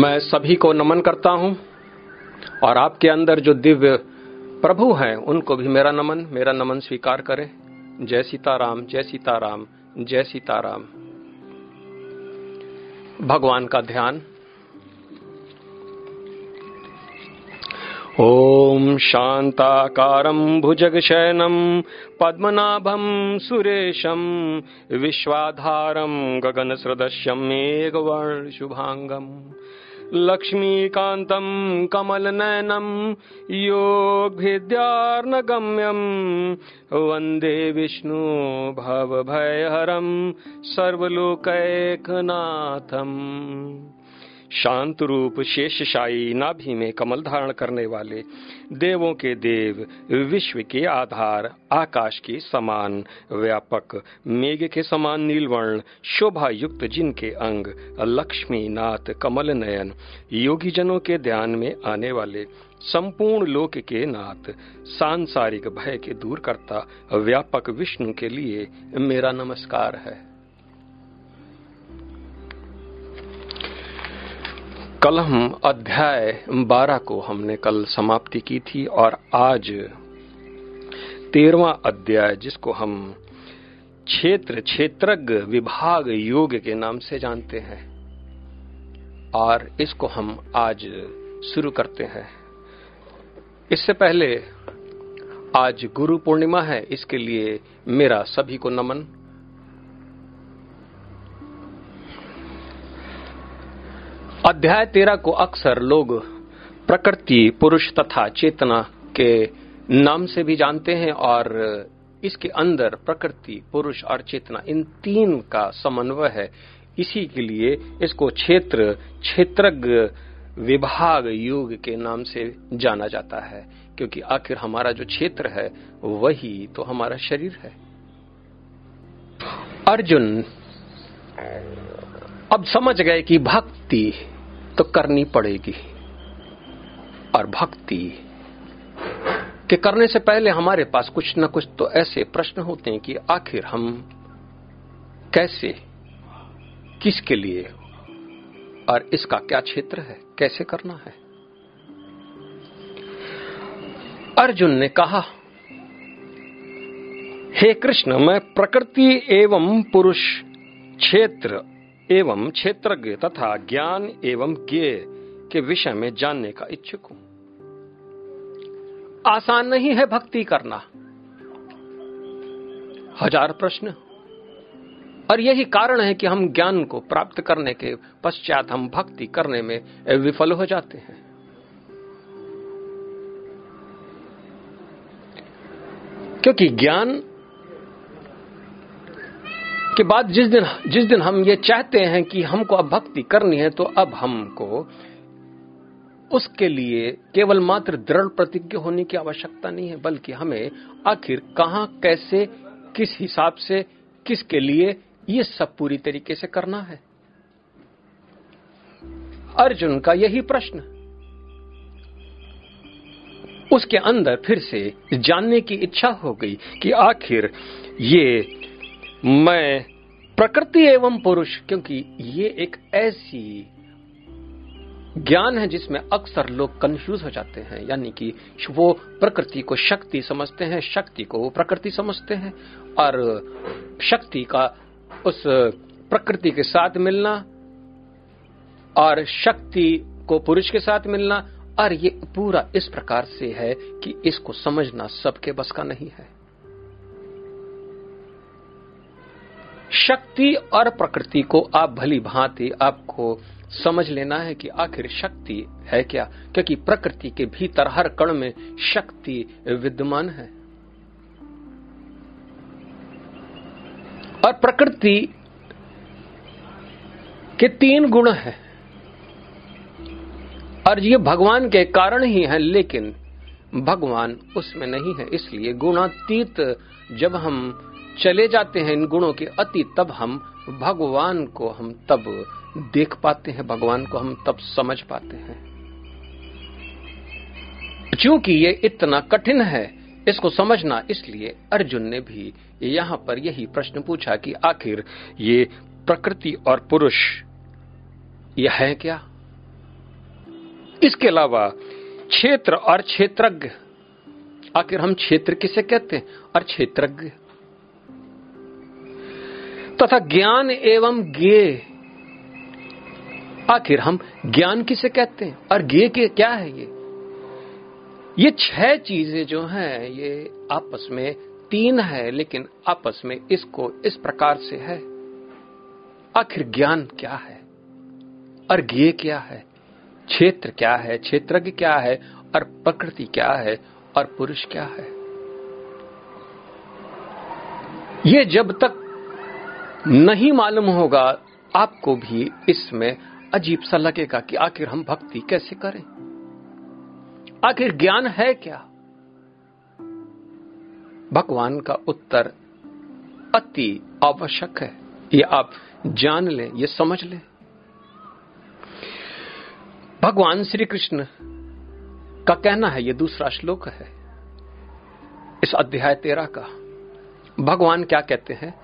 मैं सभी को नमन करता हूँ और आपके अंदर जो दिव्य प्रभु हैं, उनको भी मेरा नमन मेरा नमन स्वीकार करें। जय सीताराम जय सीताराम जय सीताराम। भगवान का ध्यान। ॐ शान्ताकारं भुजगशयनं, पद्मनाभं सुरेशं, विश्वाधारं गगनसदृश्यं मेघवर्णशुभाङ्गम् लक्ष्मीकान्तं कमलनयनं योगभिद्यार्नगम्यं वन्दे विष्णु भवभयहरं सर्वलोकैकनाथम् शांत रूप शेषशाही नाभि में कमल धारण करने वाले देवों के देव विश्व के आधार, आकाश के समान, व्यापक, मेघ के समान नीलवर्ण शोभा युक्त जिनके अंग लक्ष्मी नाथ कमल नयन योगी जनों के ध्यान में आने वाले संपूर्ण लोक के नाथ, सांसारिक भय के दूर करता व्यापक विष्णु के लिए मेरा नमस्कार है। कल हम अध्याय 12 को हमने कल समाप्ति की थी और आज तेरवा अध्याय, जिसको हम क्षेत्र, क्षेत्रज्ञ विभाग योग के नाम से जानते हैं, और इसको हम आज शुरू करते हैं। इससे पहले आज गुरु पूर्णिमा है, इसके लिए मेरा सभी को नमन। अध्याय तेरह को अक्सर लोग प्रकृति, पुरुष तथा चेतना के नाम से भी जानते हैं और इसके अंदर प्रकृति, पुरुष और चेतना, इन तीन का समन्वय है। इसी के लिए इसको क्षेत्र, क्षेत्रज्ञ विभाग युग के नाम से जाना जाता है, क्योंकि आखिर हमारा जो क्षेत्र है, वही तो हमारा शरीर है। अर्जुन, अब समझ गए कि भक्ति तो करनी पड़ेगी। और भक्ति, के करने से पहले हमारे पास कुछ न कुछ तो ऐसे प्रश्न होते हैं कि आखिर हम कैसे, किसके लिए, और इसका क्या क्षेत्र है, कैसे करना है? अर्जुन ने कहा, हे कृष्ण, मैं प्रकृति एवं पुरुष क्षेत्र एवं क्षेत्रज्ञ तथा ज्ञान एवं ज्ञ के विषय में जानने का इच्छुक हूँ। आसान नहीं है भक्ति करना। हज़ार प्रश्न। और यही कारण है कि हम ज्ञान को प्राप्त करने के पश्चात हम भक्ति करने में विफल हो जाते हैं। क्योंकि ज्ञान के बाद जिस दिन जिस दिन हम ये चाहते हैं कि हमको अब भक्ति करनी है तो अब हमको उसके लिए केवल मात्र दृढ़ प्रतिज्ञ होने की आवश्यकता नहीं है, बल्कि हमें आखिर कहाँ, कैसे, किस हिसाब से, किसके लिए ये सब पूरी तरीके से करना है? अर्जुन का यही प्रश्न। उसके अंदर फिर से जानने की इच्छा हो गई कि आखिर ये मैं प्रकृति एवं पुरुष, क्योंकि ये एक ऐसी ज्ञान है जिसमें अक्सर लोग कंफ्यूज हो जाते हैं, यानी कि वो प्रकृति को शक्ति समझते हैं, शक्ति को वो प्रकृति समझते हैं, और शक्ति का उस प्रकृति के साथ मिलना, और शक्ति को पुरुष के साथ मिलना, और ये पूरा इस प्रकार से है कि इसको समझना सबके बस का नहीं है। शक्ति और प्रकृति को आप भली भांति आपको समझ लेना है कि आखिर शक्ति है क्या, क्योंकि प्रकृति के भीतर हर कण में शक्ति विद्यमान है। और प्रकृति के तीन गुण हैं। और ये भगवान के कारण ही है, लेकिन भगवान उसमें नहीं है, इसलिए गुणातीत जब हम चले जाते हैं इन गुणों के अति, तब हम भगवान को हम तब देख पाते हैं, भगवान को हम तब समझ पाते हैं। क्योंकि ये इतना कठिन है, इसको समझना इसलिए अर्जुन ने भी यहाँ पर यही प्रश्न पूछा कि आखिर ये प्रकृति और पुरुष यह है क्या? इसके अलावा क्षेत्र और क्षेत्रज्ञ, आखिर हम क्षेत्र किसे कहते हैं? और क्षेत्रज्ञ तथा ज्ञान एवं ज्ञे। आखिर हम ज्ञान किसे कहते हैं? और ज्ञे के क्या है ये? ये छह चीज़ें जो हैं, ये आपस में तीन है, लेकिन आपस में इसको इस प्रकार से है। आखिर ज्ञान क्या है? और ज्ञे क्या है? क्षेत्र क्या है? क्षेत्रज्ञ क्या है? और प्रकृति क्या है? और पुरुष क्या है? ये जब तक नहीं मालूम होगा आपको भी इसमें अजीब सा लगेगा कि आखिर हम भक्ति कैसे करें। आखिर ज्ञान है क्या? भगवान का उत्तर अति आवश्यक है। ये आप जान लें, ये समझ लें। भगवान श्री कृष्ण का कहना है, ये दूसरा श्लोक है। इस अध्याय तेरह का। भगवान क्या कहते हैं?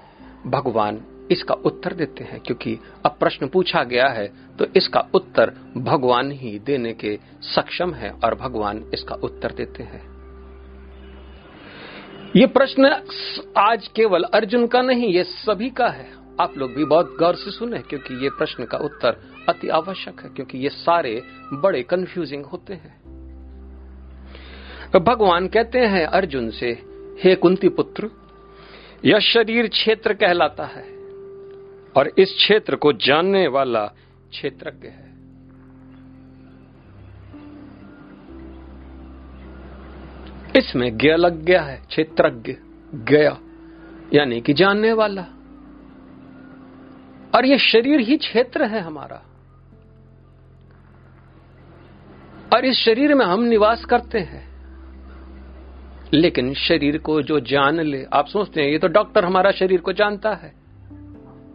भगवान इसका उत्तर देते हैं, क्योंकि अब प्रश्न पूछा गया है तो इसका उत्तर भगवान ही देने के सक्षम है और भगवान इसका उत्तर देते हैं। ये प्रश्न आज केवल अर्जुन का नहीं, ये सभी का है। आप लोग भी बहुत गौर से सुने, क्योंकि ये प्रश्न का उत्तर अति आवश्यक है, क्योंकि ये सारे बड़े कंफ्यूजिंग होते हैं। भगवान कहते हैं अर्जुन से, हे कुंती पुत्र यह शरीर क्षेत्र कहलाता है और इस क्षेत्र को जानने वाला क्षेत्रज्ञ है। इसमें ज्ञ लग गया है, क्षेत्रज्ञ गया यानी कि जानने वाला। और यह शरीर ही क्षेत्र है हमारा। और इस शरीर में हम निवास करते हैं। लेकिन शरीर को जो जान ले, आप सोचते हैं, ये तो डॉक्टर हमारा शरीर को जानता है।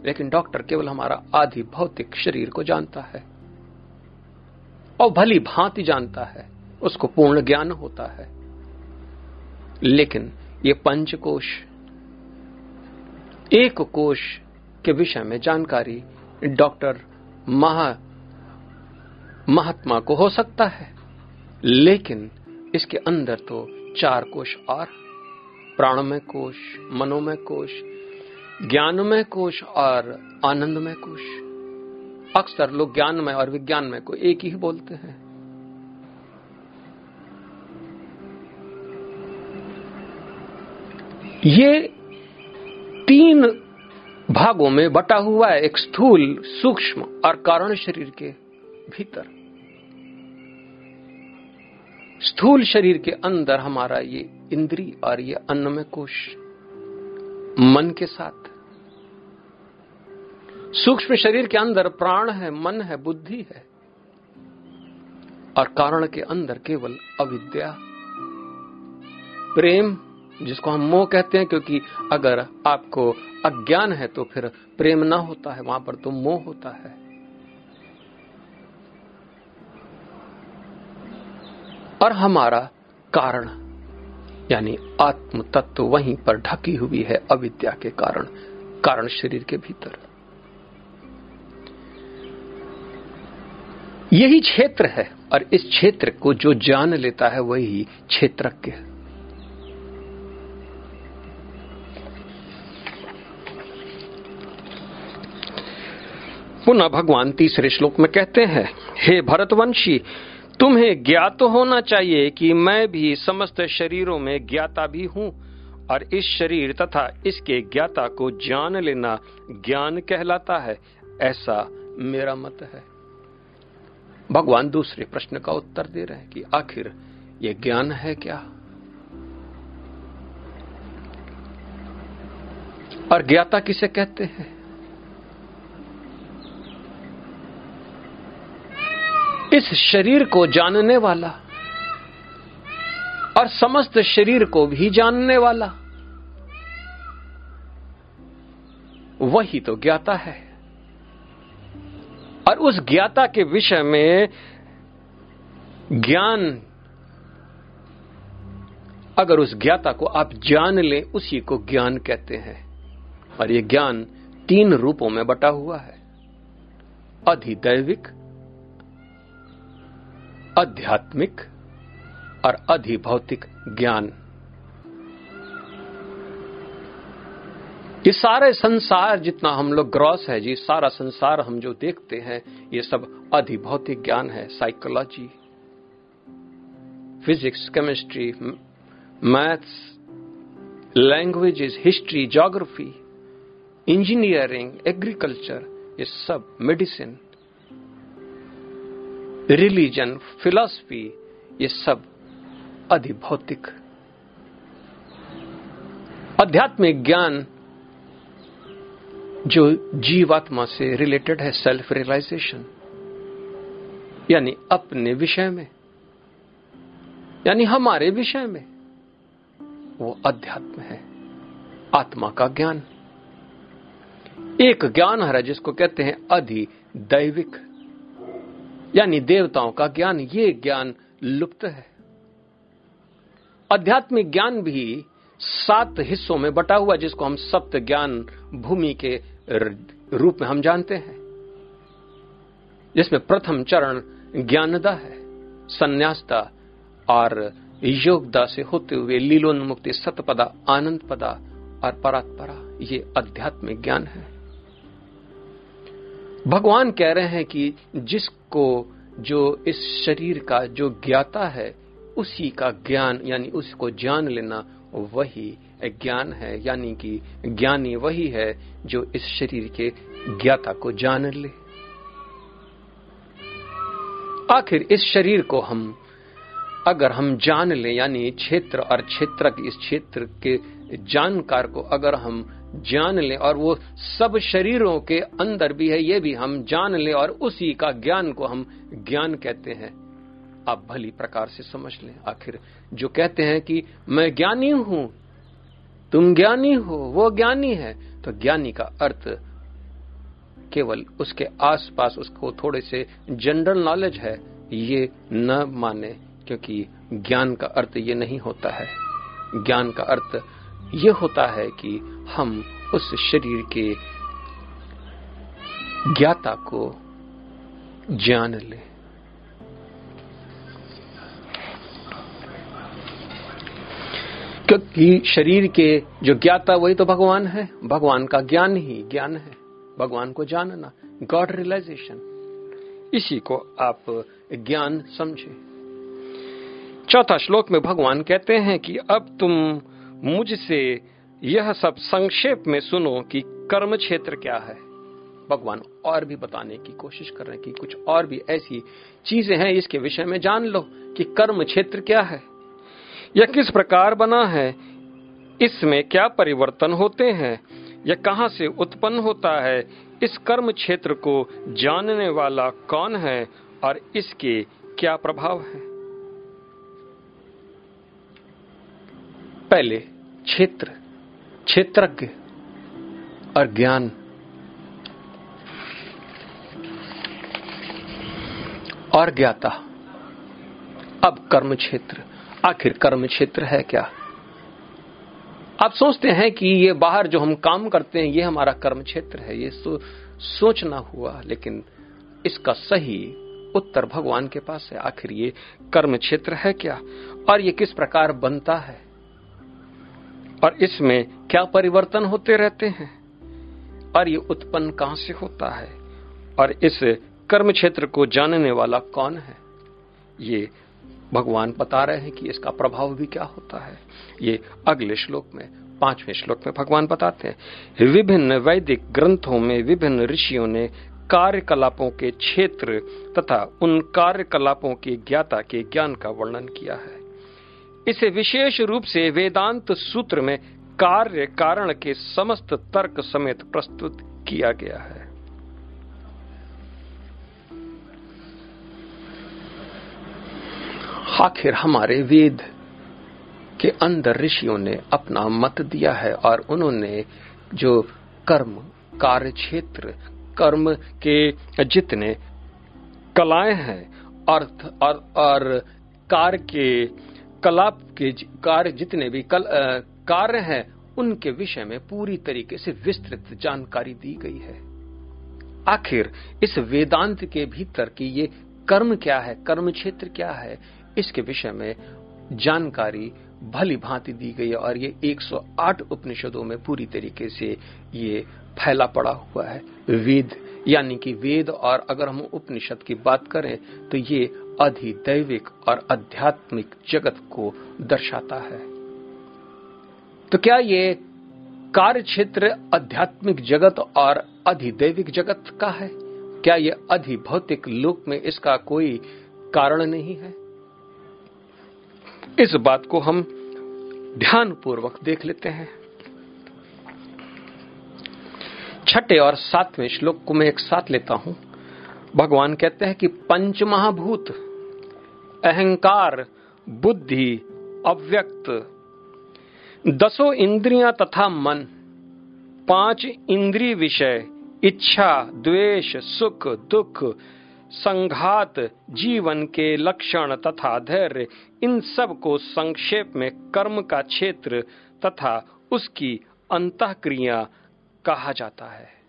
लेकिन डॉक्टर केवल हमारा आधि भौतिक शरीर को जानता है। और भली भांति जानता है, उसको पूर्ण ज्ञान होता है। लेकिन ये पंचकोश, एक कोश के विषय में जानकारी डॉक्टर महा, महात्मा को हो सकता है। लेकिन इसके अंदर तो चार कोश और प्राणमय कोश मनोमय कोश ज्ञानमय कोश और आनंदमय कोश। अक्सर लोग ज्ञानमय और विज्ञानमय को एक ही बोलते हैं। ये तीन भागों में बटा हुआ है एक स्थूल, सूक्ष्म और कारण शरीर के भीतर। स्थूल शरीर के अंदर हमारा ये इंद्री और ये अन्नमय कोश, मन के साथ। सूक्ष्म शरीर के अंदर प्राण है, मन है, बुद्धि है, और कारण के अंदर केवल अविद्या। प्रेम, जिसको हम मोह कहते हैं, क्योंकि अगर आपको अज्ञान है तो फिर प्रेम ना होता है, वहाँ पर तो मोह होता है। और हमारा कारण, यानी आत्म तत्व वहीं पर ढकी हुई है अविद्या के कारण कारण शरीर के भीतर। यही क्षेत्र है और इस क्षेत्र को जो जान लेता है वही क्षेत्रज्ञ पुनः भगवान तीसरे श्लोक में कहते हैं, हे भरतवंशी तुम्हें ज्ञात होना चाहिए कि मैं भी समस्त शरीरों में ज्ञाता भी हूँ, और इस शरीर तथा इसके ज्ञाता को जान लेना ज्ञान कहलाता है, ऐसा मेरा मत है। भगवान दूसरे प्रश्न का उत्तर दे रहे हैं कि आखिर ये ज्ञान है क्या? और ज्ञाता किसे कहते हैं? इस शरीर को जानने वाला और समस्त शरीर को भी जानने वाला, वही तो ज्ञाता है। और उस ज्ञाता के विषय में ज्ञान, अगर उस ज्ञाता को आप जान लें, उसी को ज्ञान कहते हैं। और ये ज्ञान तीन रूपों में बटा हुआ है, अधिदैविक आध्यात्मिक और अधिभौतिक ज्ञान। ये सारे संसार जितना हम लोग ग्रॉस है जी, सारा संसार हम जो देखते हैं, ये सब अधिभौतिक ज्ञान है psychology physics chemistry maths languages history geography engineering agriculture ये सब मेडिसिन रिलीजन, फिलॉसफी, ये सब अधिभौतिक। आध्यात्मिक ज्ञान जो जीवात्मा से रिलेटेड है सेल्फ रियलाइजेशन यानी अपने विषय में, यानी हमारे विषय में, वो अध्यात्म है, आत्मा का ज्ञान। एक ज्ञान है जिसको कहते हैं अधिदैविक। यानी देवताओं का ज्ञान, ये ज्ञान लुप्त है। आध्यात्मिक ज्ञान भी सात हिस्सों में बटा हुआ, जिसको हम सप्त ज्ञान भूमि के रूप में हम जानते हैं। जिसमें प्रथम चरण ज्ञानदा है, संन्यासदा और योगदा से होते हुए लीलोन्मुक्ति, सतपदा आनंद पदा और परात्परा, ये आध्यात्मिक ज्ञान है। भगवान कह रहे हैं कि जिसको जो इस शरीर का जो ज्ञाता है, उसी का ज्ञान, यानी उसको जान लेना वही ज्ञान है, यानी कि ज्ञानी वही है जो इस शरीर के ज्ञाता को जान ले। आखिर इस शरीर को हम, अगर हम जान ले, यानी क्षेत्र और क्षेत्र इस क्षेत्र के जानकार को अगर हम जान लें, और वो सब शरीरों के अंदर भी है, ये भी हम जान लें, और उसी का ज्ञान को हम ज्ञान कहते हैं। आप भली प्रकार से समझ लें, आखिर जो कहते हैं कि मैं ज्ञानी हूँ, तुम ज्ञानी हो, वो ज्ञानी है तो ज्ञानी का अर्थ केवल उसके आसपास उसको थोड़े से जनरल नॉलेज है, ये न माने, क्योंकि ज्ञान का अर्थ ये नहीं होता है। ज्ञान का अर्थ ये होता है कि हम उस शरीर के ज्ञाता को जान लें। क्योंकि शरीर के जो ज्ञाता, वही तो भगवान है। भगवान का ज्ञान ही ज्ञान है। भगवान को जानना गॉड रियलाइजेशन इसी को आप ज्ञान समझे। चौथा श्लोक में भगवान कहते हैं कि अब तुम मुझसे यह सब संक्षेप में सुनो कि कर्म क्षेत्र क्या है। भगवान और भी बताने की कोशिश कर रहे हैं कि कुछ और भी ऐसी चीज़ें हैं इसके विषय में जान लो कि कर्म क्षेत्र क्या है। यह किस प्रकार बना है? इसमें क्या परिवर्तन होते हैं? यह कहाँ से उत्पन्न होता है? इस कर्म क्षेत्र को जानने वाला कौन है और इसके क्या प्रभाव है? पहले क्षेत्र। क्षेत्रज्ञ और ज्ञान। और ज्ञाता। अब कर्म क्षेत्र। आखिर कर्म क्षेत्र है क्या? आप सोचते हैं कि ये बाहर जो हम काम करते हैं ये हमारा कर्म क्षेत्र है। ये सो, सोचना हुआ लेकिन इसका सही उत्तर भगवान के पास है। आखिर ये कर्म क्षेत्र है क्या? और ये किस प्रकार बनता है? और इसमें क्या परिवर्तन होते रहते हैं? और ये उत्पन्न कहाँ से होता है? और इस कर्म क्षेत्र को जानने वाला कौन है? ये भगवान बता रहे हैं कि इसका प्रभाव भी क्या होता है। ये अगले श्लोक में, पाँचवें श्लोक में भगवान बताते हैं, विभिन्न वैदिक ग्रंथों में विभिन्न ऋषियों ने कार्यकलापों के क्षेत्र तथा उन कार्यकलापों के ज्ञाता के ज्ञान का वर्णन किया है। इसे विशेष रूप से वेदांत सूत्र में कार्य कारण के समस्त तर्क समेत प्रस्तुत किया गया है। आखिर हमारे वेद के अंदर ऋषियों ने अपना मत दिया है और उन्होंने जो कर्म कार्य क्षेत्र कर्म के जितने कलाएँ हैं अर्थ और, और कार्य के कलाप के कार्य जितने भी कल, कार्य हैं उनके विषय में पूरी तरीके से विस्तृत जानकारी दी गई है। आखिर इस वेदांत के भीतर की ये कर्म क्या है कर्म क्षेत्र क्या है इसके विषय में जानकारी भली भांति दी गई और ये 108 उपनिषदों में पूरी तरीके से ये फैला पड़ा हुआ है। वेद यानी कि वेद और अगर हम उपनिषद की बात करें तो ये अधिदैविक और आध्यात्मिक जगत को दर्शाता है। तो क्या ये कार्य क्षेत्र आध्यात्मिक जगत और अधिदैविक जगत का है? क्या ये अधिभौतिक लोक में इसका कोई कारण नहीं है? इस बात को हम ध्यान पूर्वक देख लेते हैं। छठे और सातवें श्लोक को मैं एक साथ लेता हूँ। भगवान कहते हैं कि पंच महाभूत अहंकार, बुद्धि, अव्यक्त, दसों इंद्रियाँ तथा मन, पाँच इंद्रिय विषय, इच्छा, द्वेष, सुख, दुख, संघात, जीवन के लक्षण तथा धैर्य, इन सबको संक्षेप में कर्म का क्षेत्र तथा उसकी क्रिया कहा जाता है।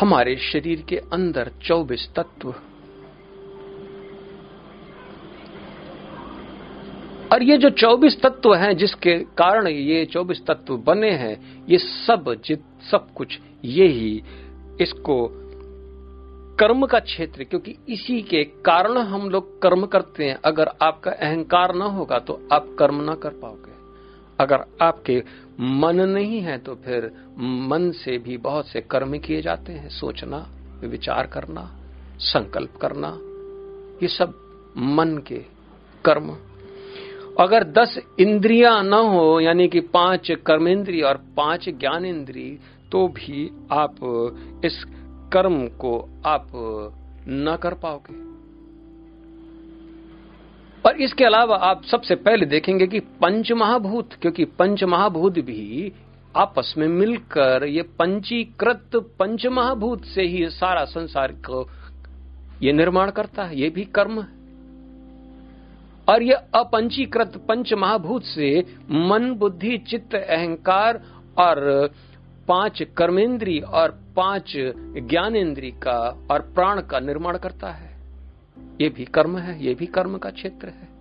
हमारे शरीर के अंदर 24 तत्व। और ये जो 24 तत्व हैं, जिसके कारण ये 24 तत्व बने हैं, ये सब जित, सब कुछ ये ही इसको कर्म का क्षेत्र क्योंकि इसी के कारण हम लोग कर्म करते हैं। अगर आपका अहंकार ना होगा तो आप कर्म ना कर पाओगे। अगर आपके मन नहीं है तो फिर मन से भी बहुत से कर्म किए जाते हैं, सोचना, विचार करना, संकल्प करना, ये सब मन के कर्म। अगर दस इंद्रियाँ न हो, यानी कि पाँच कर्मेंद्रिय और पाँच ज्ञान इंद्रिय तो भी आप इस कर्म को आप न कर पाओगे। और इसके अलावा आप सबसे पहले देखेंगे कि पंच महाभूत क्योंकि पंच महाभूत भी आपस में मिलकर ये पंचीकृत पंच महाभूत से ही सारा संसार को ये निर्माण करता है, ये भी कर्म है। और ये अपंचीकृत पंच महाभूत से मन, बुद्धि, चित्त, अहंकार और पाँच कर्मेंद्री और पाँच ज्ञानेन्द्री का और प्राण का निर्माण करता है। ये भी कर्म है, ये भी कर्म का क्षेत्र है।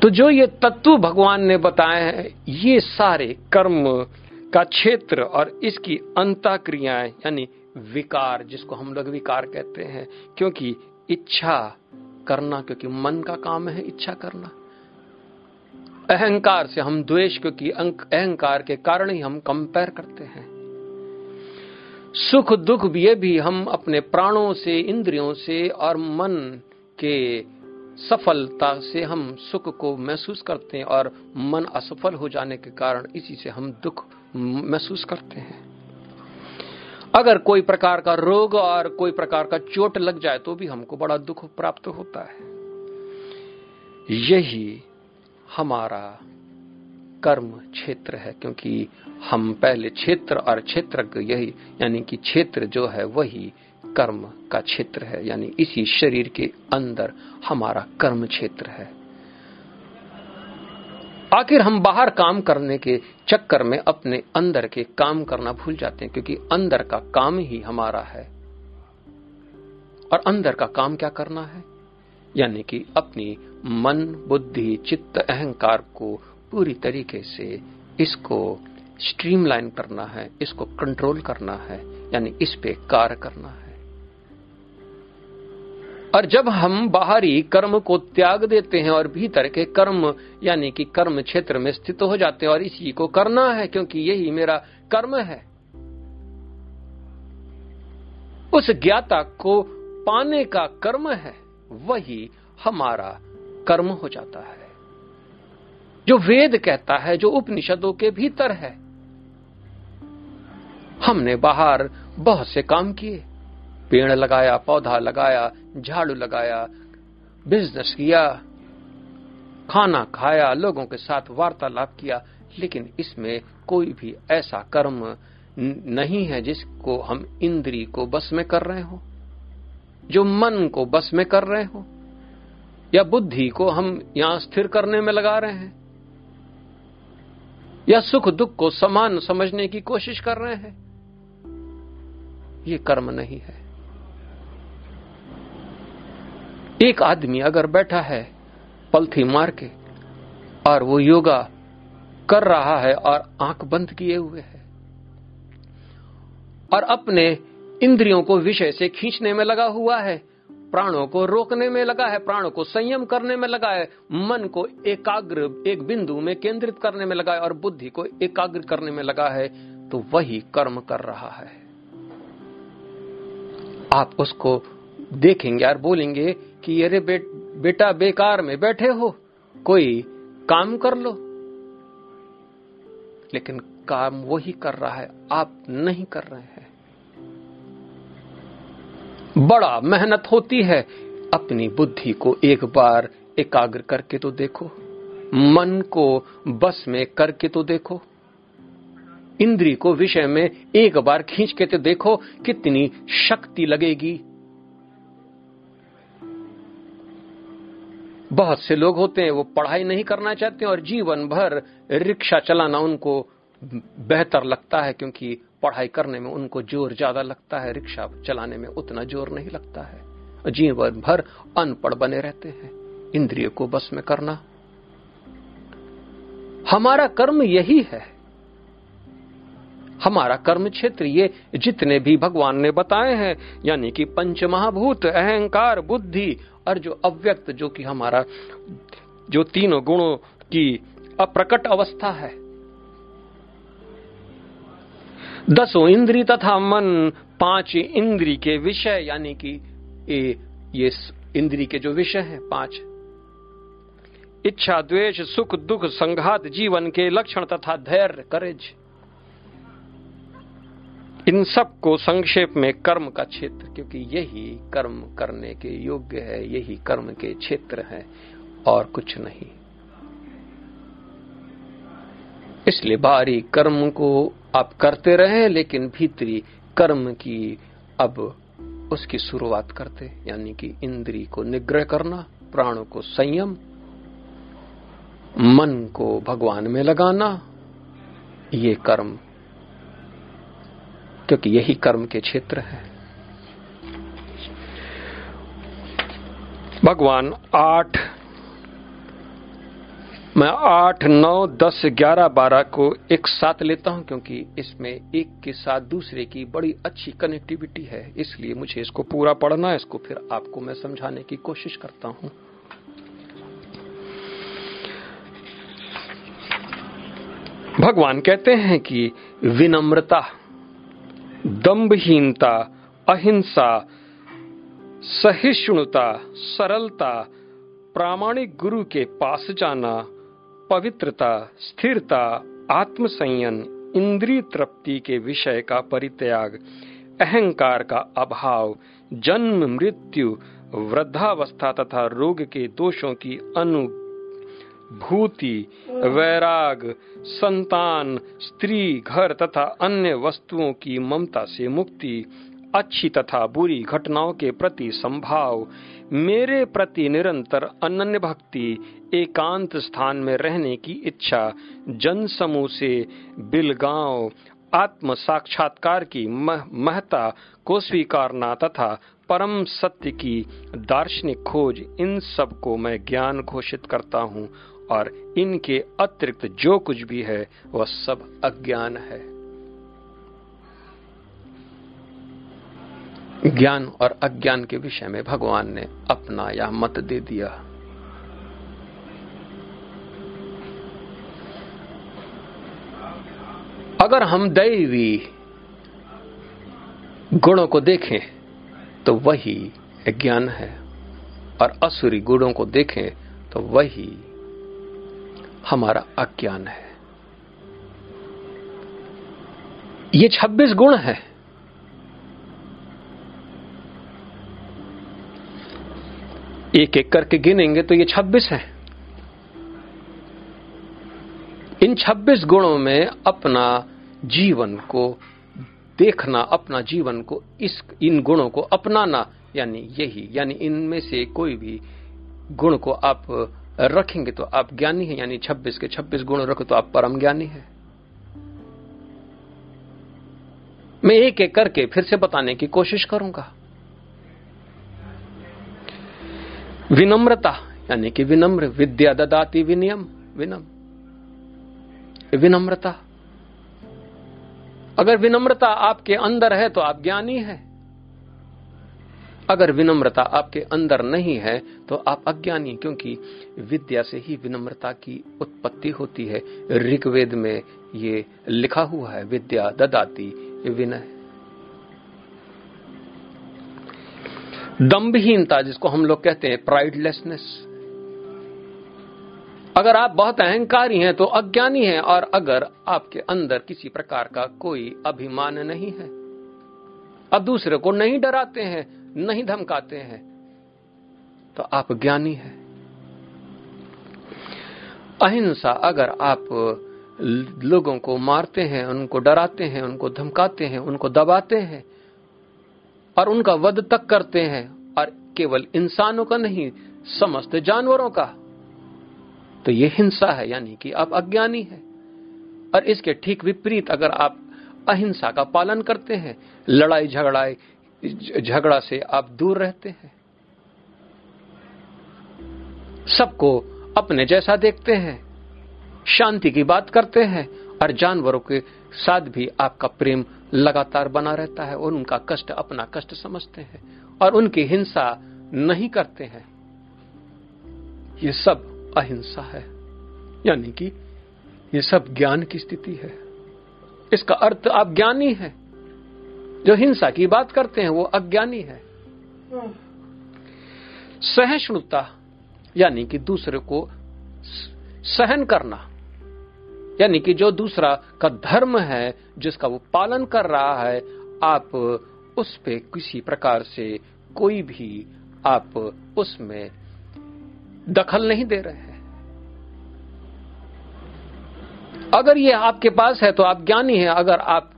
तो जो ये तत्व भगवान ने बताए हैं, ये सारे कर्म का क्षेत्र और इसकी अंता क्रियाएँ यानी विकार, जिसको हम लोग विकार कहते हैं, क्योंकि इच्छा करना, क्योंकि मन का काम है इच्छा करना। अहंकार से हम द्वेष, क्योंकि अहंकार के कारण ही हम कंपेयर करते हैं। सुख दुख ये भी हम अपने प्राणों से, इंद्रियों से और मन के सफलता से हम सुख को महसूस करते हैं और मन असफल हो जाने के कारण इसी से हम दुख महसूस करते हैं। अगर कोई प्रकार का रोग और कोई प्रकार का चोट लग जाए तो भी हमको बड़ा दुख प्राप्त होता है। यही हमारा कर्म क्षेत्र है, क्योंकि हम पहले क्षेत्र और क्षेत्र यही यानी कि क्षेत्र जो है, वही कर्म का क्षेत्र है, यानी इसी शरीर के अंदर हमारा कर्म क्षेत्र है। आखिर हम बाहर काम करने के चक्कर में अपने अंदर के काम करना भूल जाते हैं, क्योंकि अंदर का काम ही हमारा है। और अंदर का काम क्या करना है? यानी कि अपनी मन, बुद्धि, चित्त, अहंकार को पूरी तरीके से इसको स्ट्रीमलाइन करना है, इसको कंट्रोल करना है, यानी इस पे कार्य करना है। और जब हम बाहरी कर्म को त्याग देते हैं और भीतर के कर्म, यानी कि कर्म क्षेत्र में स्थित हो जाते हैं और इसी को करना है, क्योंकि यही मेरा कर्म है, उस ज्ञाता को पाने का कर्म है, वही हमारा कर्म हो जाता है। जो वेद कहता है, जो उपनिषदों के भीतर है। हमने बाहर बहुत से काम किए। पेड़ लगाया, पौधा लगाया, झाड़ू लगाया बिज़नेस किया, खाना खाया, लोगों के साथ वार्तालाप किया, लेकिन इसमें कोई भी ऐसा कर्म नहीं है जिसको हम इंद्री को बस में कर रहे हो, जो मन को बस में कर रहे हो, या बुद्धि को हम यहाँ स्थिर करने में लगा रहे हैं। या सुख दुख को समान समझने की कोशिश कर रहे हैं? ये कर्म नहीं है। एक आदमी अगर बैठा है पलथी मार के और वो योगा कर रहा है और आँख बंद किए हुए है और अपने इंद्रियों को विषय से खींचने में लगा हुआ है प्राणों को रोकने में लगा है प्राणों को संयम करने में लगा है मन को एकाग्र एक बिंदु में केंद्रित करने में लगा है और बुद्धि को एकाग्र करने में लगा है तो वही कर्म कर रहा है। आप उसको देखेंगे और बोलेंगे कि अरे बे, बेटा बेकार में बैठे हो कोई काम कर लो। लेकिन काम वही कर रहा है आप नहीं कर रहे हैं। बड़ा मेहनत होती है। अपनी बुद्धि को एक बार एकाग्र करके तो देखो। मन को बस में करके तो देखो। इंद्री को विषय में एक बार खींच के तो देखो कितनी शक्ति लगेगी। बहुत से लोग होते हैं, वो पढ़ाई नहीं करना चाहते और जीवन भर रिक्शा चलाना उनको बेहतर लगता है क्योंकि पढ़ाई करने में उनको ज़ोर ज़्यादा लगता है, रिक्शा चलाने में उतना ज़ोर नहीं लगता है। जीवन भर अनपढ़ बने रहते हैं। इंद्रिय को बस में करना। हमारा कर्म यही है। हमारा कर्म क्षेत्र ये जितने भी भगवान ने बताए हैं, यानी कि पंच महाभूत अहंकार, बुद्धि, और जो अव्यक्त, जो कि हमारा, जो तीनों गुणों की अप्रकट अवस्था है दसों इंद्री तथा मन, पाँच इंद्री के विषय, यानी कि ये ये इंद्री के जो विषय हैं, पाँच। इच्छा, द्वेष, सुख, दुख, संघात, जीवन के लक्षण तथा धैर्य, करेज। इन सबको संक्षेप में कर्म का क्षेत्र, क्योंकि यही कर्म करने के योग्य है, यही कर्म के क्षेत्र है, और कुछ नहीं। इसलिए बाहरी कर्म को आप करते रहे, लेकिन भीतरी कर्म की अब उसकी शुरुआत करते, यानी कि इंद्री को निग्रह करना, प्राणों को संयम, मन को भगवान में लगाना, ये कर्म, क्योंकि यही कर्म के क्षेत्र है। भगवान आठ मैं आठ, नौ, दस, ग्यारह, बारह को एक साथ लेता हूँ क्योंकि इसमें एक के साथ दूसरे की बड़ी अच्छी कनेक्टिविटी है। इसलिए मुझे इसको पूरा पढ़ना है, इसको फिर आपको मैं समझाने की कोशिश करता हूँ। भगवान कहते हैं कि विनम्रता, दम्भहीनता, अहिंसा, सहिष्णुता, सरलता, प्रामाणिक गुरु के पास जाना पवित्रता, स्थिरता आत्मसंयन इंद्रिय तृप्ति के विषय का परित्याग, अहंकार का अभाव, जन्म, मृत्यु, वृद्धावस्था तथा रोग के दोषों की अनुभूति, वैराग, संतान, स्त्री, घर तथा अन्य वस्तुओं की ममता से मुक्ति अच्छी तथा बुरी घटनाओं के प्रति संभाव मेरे प्रति निरंतर अनन्य भक्ति एकांत स्थान में रहने की इच्छा जन समूह से बिलगांव आत्म साक्षात्कार की मह, महता को स्वीकारना तथा परम सत्य की दार्शनिक खोज इन सबको मैं ज्ञान घोषित करता हूँ और इनके अतिरिक्त जो कुछ भी है वह सब अज्ञान है। ज्ञान और अज्ञान के विषय में भगवान ने अपना यह मत दे दिया। अगर हम दैवी गुणों को देखें तो वही ज्ञान है। और असुरी गुणों को देखें तो वही हमारा अज्ञान है। ये 26 गुण है। एक एक करके गिनेंगे तो ये 26 है। इन 26 गुणों में अपना जीवन को देखना, अपना जीवन को इस, इन गुणों को अपनाना, यानी यही, यानी इनमें से कोई भी गुण को आप रखेंगे तो आप ज्ञानी हैं, यानी 26 के 26 गुण रखो तो आप परम ज्ञानी हैं। मैं एक एक करके फिर से बताने की कोशिश करूँगा। विनम्रता, यानी कि विनम्र, विद्या ददाती विनियम, विनम। विनम्रता। अगर विनम्रता आपके अंदर है तो आप ज्ञानी है। अगर विनम्रता आपके अंदर नहीं है तो आप अज्ञानी क्योंकि विद्या से ही विनम्रता की उत्पत्ति होती है। ऋग्वेद में ये लिखा हुआ है, विद्या ददाती विनय। दम्भहीनता जिसको हम लोग कहते हैं प्राइडलेसनेस अगर आप बहुत अहंकारी हैं तो अज्ञानी हैं, और अगर आपके अंदर किसी प्रकार का कोई अभिमान नहीं है अब दूसरे को नहीं डराते हैं, नहीं धमकाते हैं तो आप ज्ञानी हैं। अहिंसा, अगर आप लोगों को मारते हैं, उनको डराते हैं, उनको धमकाते हैं, उनको दबाते हैं और उनका वध तक करते हैं और केवल इंसानों का नहीं, समस्त जानवरों का। तो ये हिंसा है, यानी कि आप अज्ञानी है। और इसके ठीक विपरीत अगर आप अहिंसा का पालन करते हैं, लड़ाई झगड़ाई, झगड़ा से आप दूर रहते हैं। सबको अपने जैसा देखते हैं, शांति की बात करते हैं, और जानवरों के साथ भी आपका प्रेम लगातार बना रहता है और उनका कष्ट अपना कष्ट समझते हैं और उनकी हिंसा नहीं करते हैं। ये सब अहिंसा है। यानी कि ये सब ज्ञान की स्थिति है। इसका अर्थ आप ज्ञानी हैं। जो हिंसा की बात करते हैं वो अज्ञानी है। सहिष्णुता यानी कि दूसरे को सहन करना। यानी कि जो दूसरा का धर्म है, जिसका वो पालन कर रहा है, आप उस पे किसी प्रकार से कोई भी आप उसमें दखल नहीं दे रहे हैं। अगर ये आपके पास है तो आप ज्ञानी हैं, अगर आप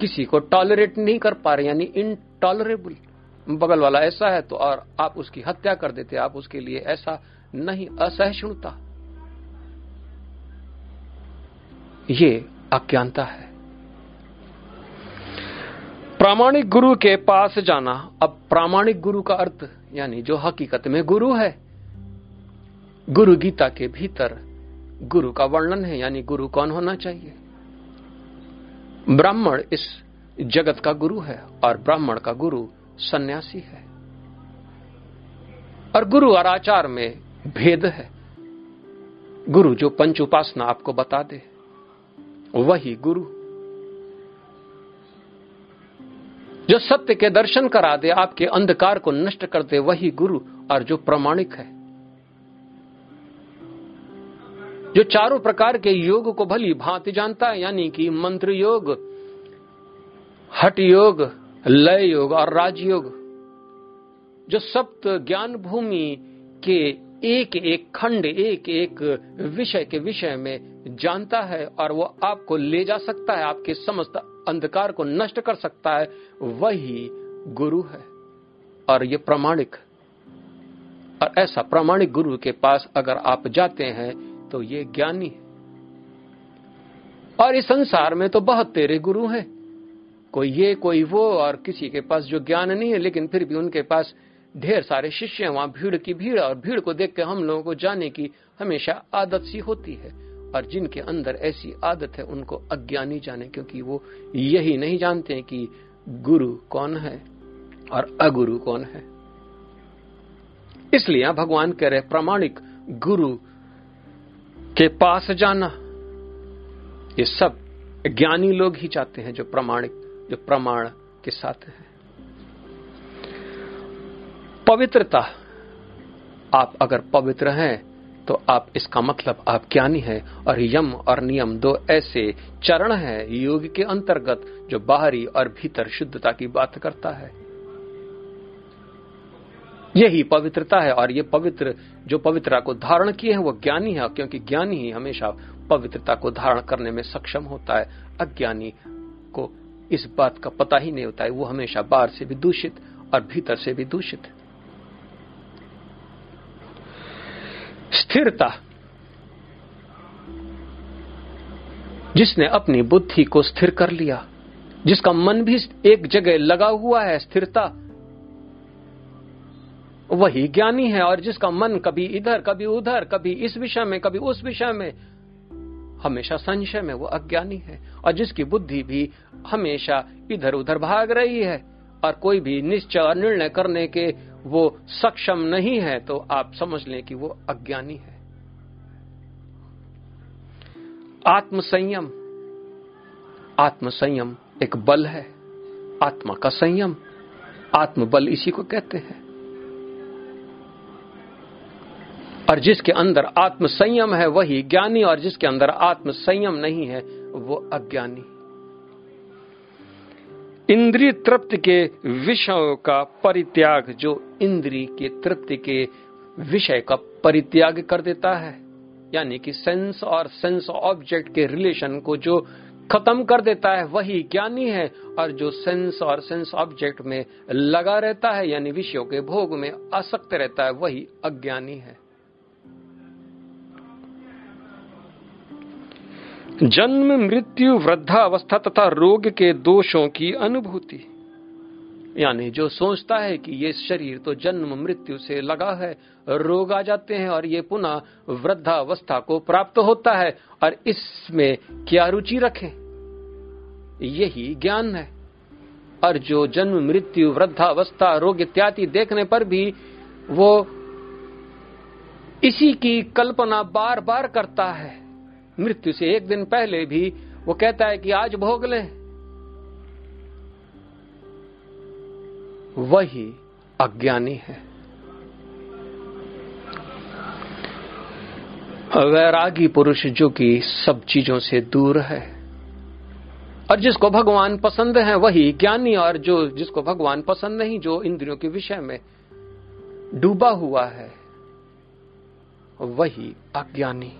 किसी को टॉलरेट नहीं कर पा रहे, यानी इनटॉलरेबल बगल वाला ऐसा है तो और आप उसकी हत्या कर देते आप उसके लिए ऐसा नहीं, असहिष्णुता। ये अज्ञानता है। प्रामाणिक गुरु के पास जाना, अब प्रामाणिक गुरु का अर्थ, यानी जो हकीकत में गुरु है, गुरु गीता के भीतर गुरु का वर्णन है, यानी गुरु कौन होना चाहिए? ब्राह्मण इस जगत का गुरु है, और ब्राह्मण का गुरु सन्यासी है। और गुरु और आचार में भेद है। गुरु जो पंच उपासना आपको बता दे। वही गुरु। जो सत्य के दर्शन करा दे, आपके अंधकार को नष्ट कर दे, वही गुरु और जो प्रमाणिक है। जो चारों प्रकार के योग को भली भांति जानता है, यानी कि मंत्र योग, हट योग, लय योग और राजयोग जो सप्त ज्ञान भूमि के एक एक खंड, एक एक विषय के विषय में जानता है और वो आपको ले जा सकता है, आपके समस्त अंधकार को नष्ट कर सकता है, वही गुरु है। और ये प्रमाणिक और ऐसा प्रमाणिक गुरु के पास अगर आप जाते हैं तो ये ज्ञानी है। और इस संसार में तो बहुत तेरे गुरु हैं। कोई ये, कोई वो, और किसी के पास जो ज्ञान नहीं है, लेकिन फिर भी उनके पास ढेर सारे शिष्य वहाँ भीड़ की भीड़ और भीड़ को देख के हम लोगों को जाने की हमेशा आदत सी होती है। और जिनके अंदर ऐसी आदत है, उनको अज्ञानी जाने, क्योंकि वो यही नहीं जानते कि गुरु कौन है और अगुरु कौन है। इसलिए भगवान कह रहे प्रमाणिक गुरु के पास जाना। ये सब ज्ञानी लोग ही चाहते हैं, जो प्रमाणिक, जो प्रमाण के साथ है। पवित्रता। आप अगर पवित्र हैं तो आप इसका मतलब आप ज्ञानी हैं, और यम और नियम दो ऐसे चरण हैं योग के अंतर्गत जो बाहरी और भीतर शुद्धता की बात करता है। यही पवित्रता है, और ये पवित्र, जो पवित्रता को धारण किए हैं, वो ज्ञानी है, क्योंकि ज्ञानी ही हमेशा पवित्रता को धारण करने में सक्षम होता है। अज्ञानी को इस बात का पता ही नहीं होता है, वो हमेशा बाहर से भी दूषित और भीतर से भी दूषित। स्थिरता जिसने अपनी बुद्धि को स्थिर कर लिया, जिसका मन भी एक जगह लगा हुआ है स्थिरता, वही ज्ञानी है और जिसका मन कभी इधर, कभी उधर, कभी इस विषय में, कभी उस विषय में, हमेशा संशय में वो अज्ञानी है और जिसकी बुद्धि भी हमेशा इधर उधर भाग रही है और कोई भी निश्चय निर्णय करने के वो सक्षम नहीं है तो आप समझ लें कि वो अज्ञानी है। आत्मसंयम। आत्मसंयम एक बल है। आत्मा का संयम। आत्म बल इसी को कहते हैं। और जिसके अंदर आत्मसंयम है, वही ज्ञानी, और जिसके अंदर आत्मसंयम नहीं है, वो अज्ञानी। इंद्रिय तृप्ति के विषयों का परित्याग जो इंद्री के तृप्ति के विषय का परित्याग कर देता है। यानी कि सेंस और सेंस ऑब्जेक्ट के रिलेशन को जो खत्म कर देता है, वही ज्ञानी है और जो सेंस और सेंस ऑब्जेक्ट में लगा रहता है, यानी विषयों के भोग में आसक्त रहता है, वही अज्ञानी है। जन्म, मृत्यु, वृद्धावस्था तथा रोग के दोषों की अनुभूति। यानी जो सोचता है कि ये शरीर तो जन्म, मृत्यु से लगा है, रोग आ जाते हैं और ये पुनः वृद्धावस्था को प्राप्त होता है और इसमें क्या रुचि रखें? यही ज्ञान है। और जो जन्म, मृत्यु, वृद्धावस्था, रोग इत्यादि देखने पर भी वो इसी की कल्पना बार बार करता है। मृत्यु से एक दिन पहले भी वो कहता है कि आज भोग लें। वही अज्ञानी है। वैरागी पुरुष जो कि सब चीज़ों से दूर है। और जिसको भगवान पसंद है, वही ज्ञानी और जो जिसको भगवान पसंद नहीं, जो इंद्रियों के विषय में डूबा हुआ है, वही अज्ञानी।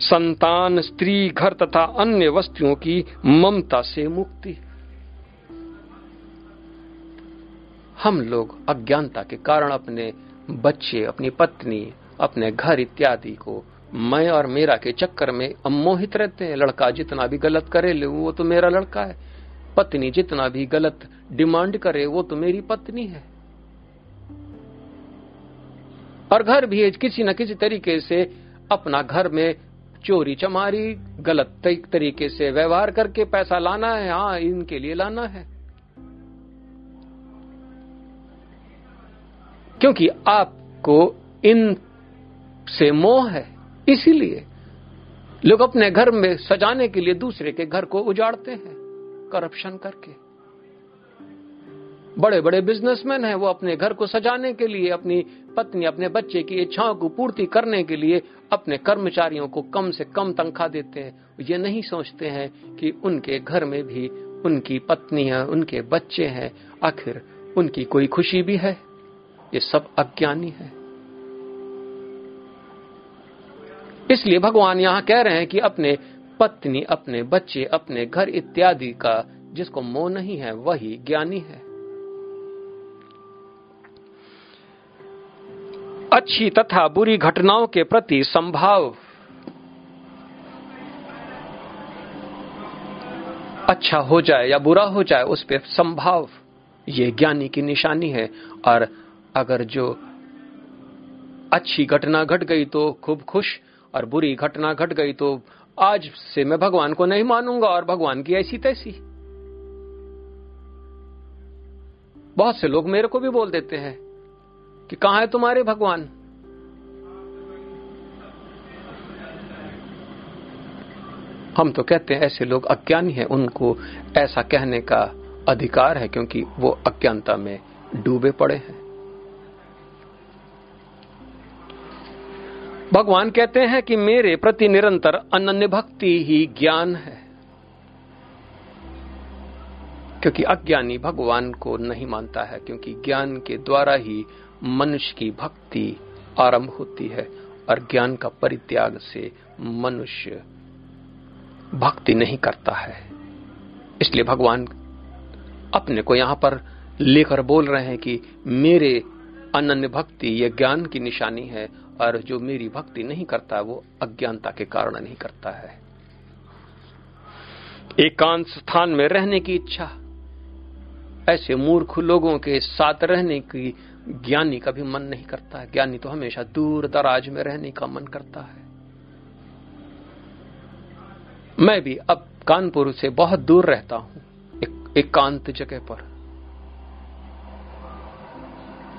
संतान, स्त्री, घर तथा अन्य वस्तुओं की ममता से मुक्ति। हम लोग अज्ञानता के कारण अपने बच्चे, अपनी पत्नी, अपने घर इत्यादि को मैं और मेरा के चक्कर में अमोहित रहते हैं। लड़का जितना भी गलत करे ले, वो तो मेरा लड़का है। पत्नी जितना भी गलत डिमांड करे, वो तो मेरी पत्नी है। और घर भी किसी न किसी तरीके से अपना घर में चोरी चमारी, गलत तरीके से व्यवहार करके पैसा लाना है हाँ इनके लिए लाना है। क्योंकि आपको इन से मोह है, इसीलिए लोग अपने घर में सजाने के लिए दूसरे के घर को उजाड़ते हैं, करप्शन करके। बड़े बड़े बिजनेसमैन हैं, वो अपने घर को सजाने के लिए, अपनी पत्नी, अपने बच्चे की इच्छाओं को पूर्ति करने के लिए अपने कर्मचारियों को कम से कम तनख्वाह देते हैं। ये नहीं सोचते हैं कि उनके घर में भी उनकी पत्नी है, उनके बच्चे हैं, आखिर उनकी कोई खुशी भी है? ये सब अज्ञानी है। इसलिए भगवान यहाँ कह रहे हैं कि अपने पत्नी, अपने बच्चे, अपने घर इत्यादि का जिसको मोह नहीं है, वही ज्ञानी है। अच्छी तथा बुरी घटनाओं के प्रति संभाव। अच्छा हो जाए या बुरा हो जाए, उस पर संभाव, ये ज्ञानी की निशानी है। और अगर जो अच्छी घटना घट गई तो खूब खुश, और बुरी घटना घट गई तो आज से मैं भगवान को नहीं मानूँगा, और भगवान की ऐसी तैसी। बहुत से लोग मेरे को भी बोल देते हैं कि कहा है तुम्हारे भगवान? हम तो कहते हैं ऐसे लोग अज्ञानी हैं, उनको ऐसा कहने का अधिकार है क्योंकि वो अज्ञानता में डूबे पड़े हैं। भगवान कहते हैं कि मेरे प्रति निरंतर अनन्य भक्ति ही ज्ञान है, क्योंकि अज्ञानी भगवान को नहीं मानता है, क्योंकि ज्ञान के द्वारा ही मनुष्य की भक्ति आरंभ होती है और ज्ञान का परित्याग से मनुष्य भक्ति नहीं करता है। इसलिए भगवान अपने को यहाँ पर लेकर बोल रहे हैं कि मेरे अनन्य भक्ति यह ज्ञान की निशानी है और जो मेरी भक्ति नहीं करता, वो अज्ञानता के कारण नहीं करता है। एकांत स्थान में रहने की इच्छा, ऐसे मूर्ख लोगों के साथ रहने की ज्ञानी का भी मन नहीं करता है। ज्ञानी तो हमेशा दूर दराज में रहने का मन करता है। मैं भी अब कानपुर से बहुत दूर रहता हूँ, एक, एकांत जगह पर।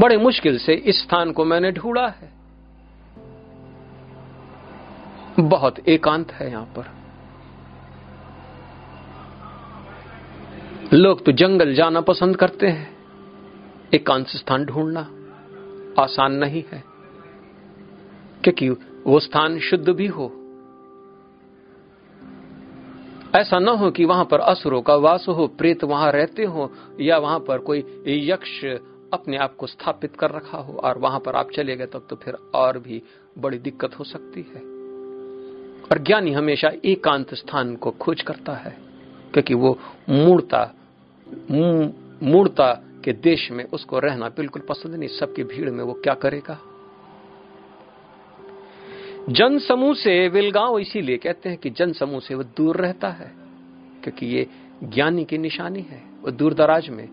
बड़े मुश्किल से इस स्थान को मैंने ढूंढा है। बहुत एकांत है यहाँ पर। लोग तो जंगल जाना पसंद करते हैं। एकांत स्थान ढूंढना आसान नहीं है, क्योंकि वो स्थान शुद्ध भी हो। ऐसा न हो कि वहाँ पर असुरों का वास हो, प्रेत वहाँ रहते हो, या वहाँ पर कोई यक्ष अपने आप को स्थापित कर रखा हो, और वहाँ पर आप चले गए, तब तो फिर और भी बड़ी दिक्कत हो सकती है। और ज्ञानी हमेशा एकांत स्थान को खोज करता है, क्योंकि वो मूर्ता मूर्ता के देश में उसको रहना बिल्कुल पसंद नहीं। सबकी भीड़ में वो क्या करेगा? जन समूह से विलगांव इसीलिए कहते हैं कि जन समूह से वो दूर रहता है, क्योंकि ये ज्ञानी की निशानी है। वो दूर दराज में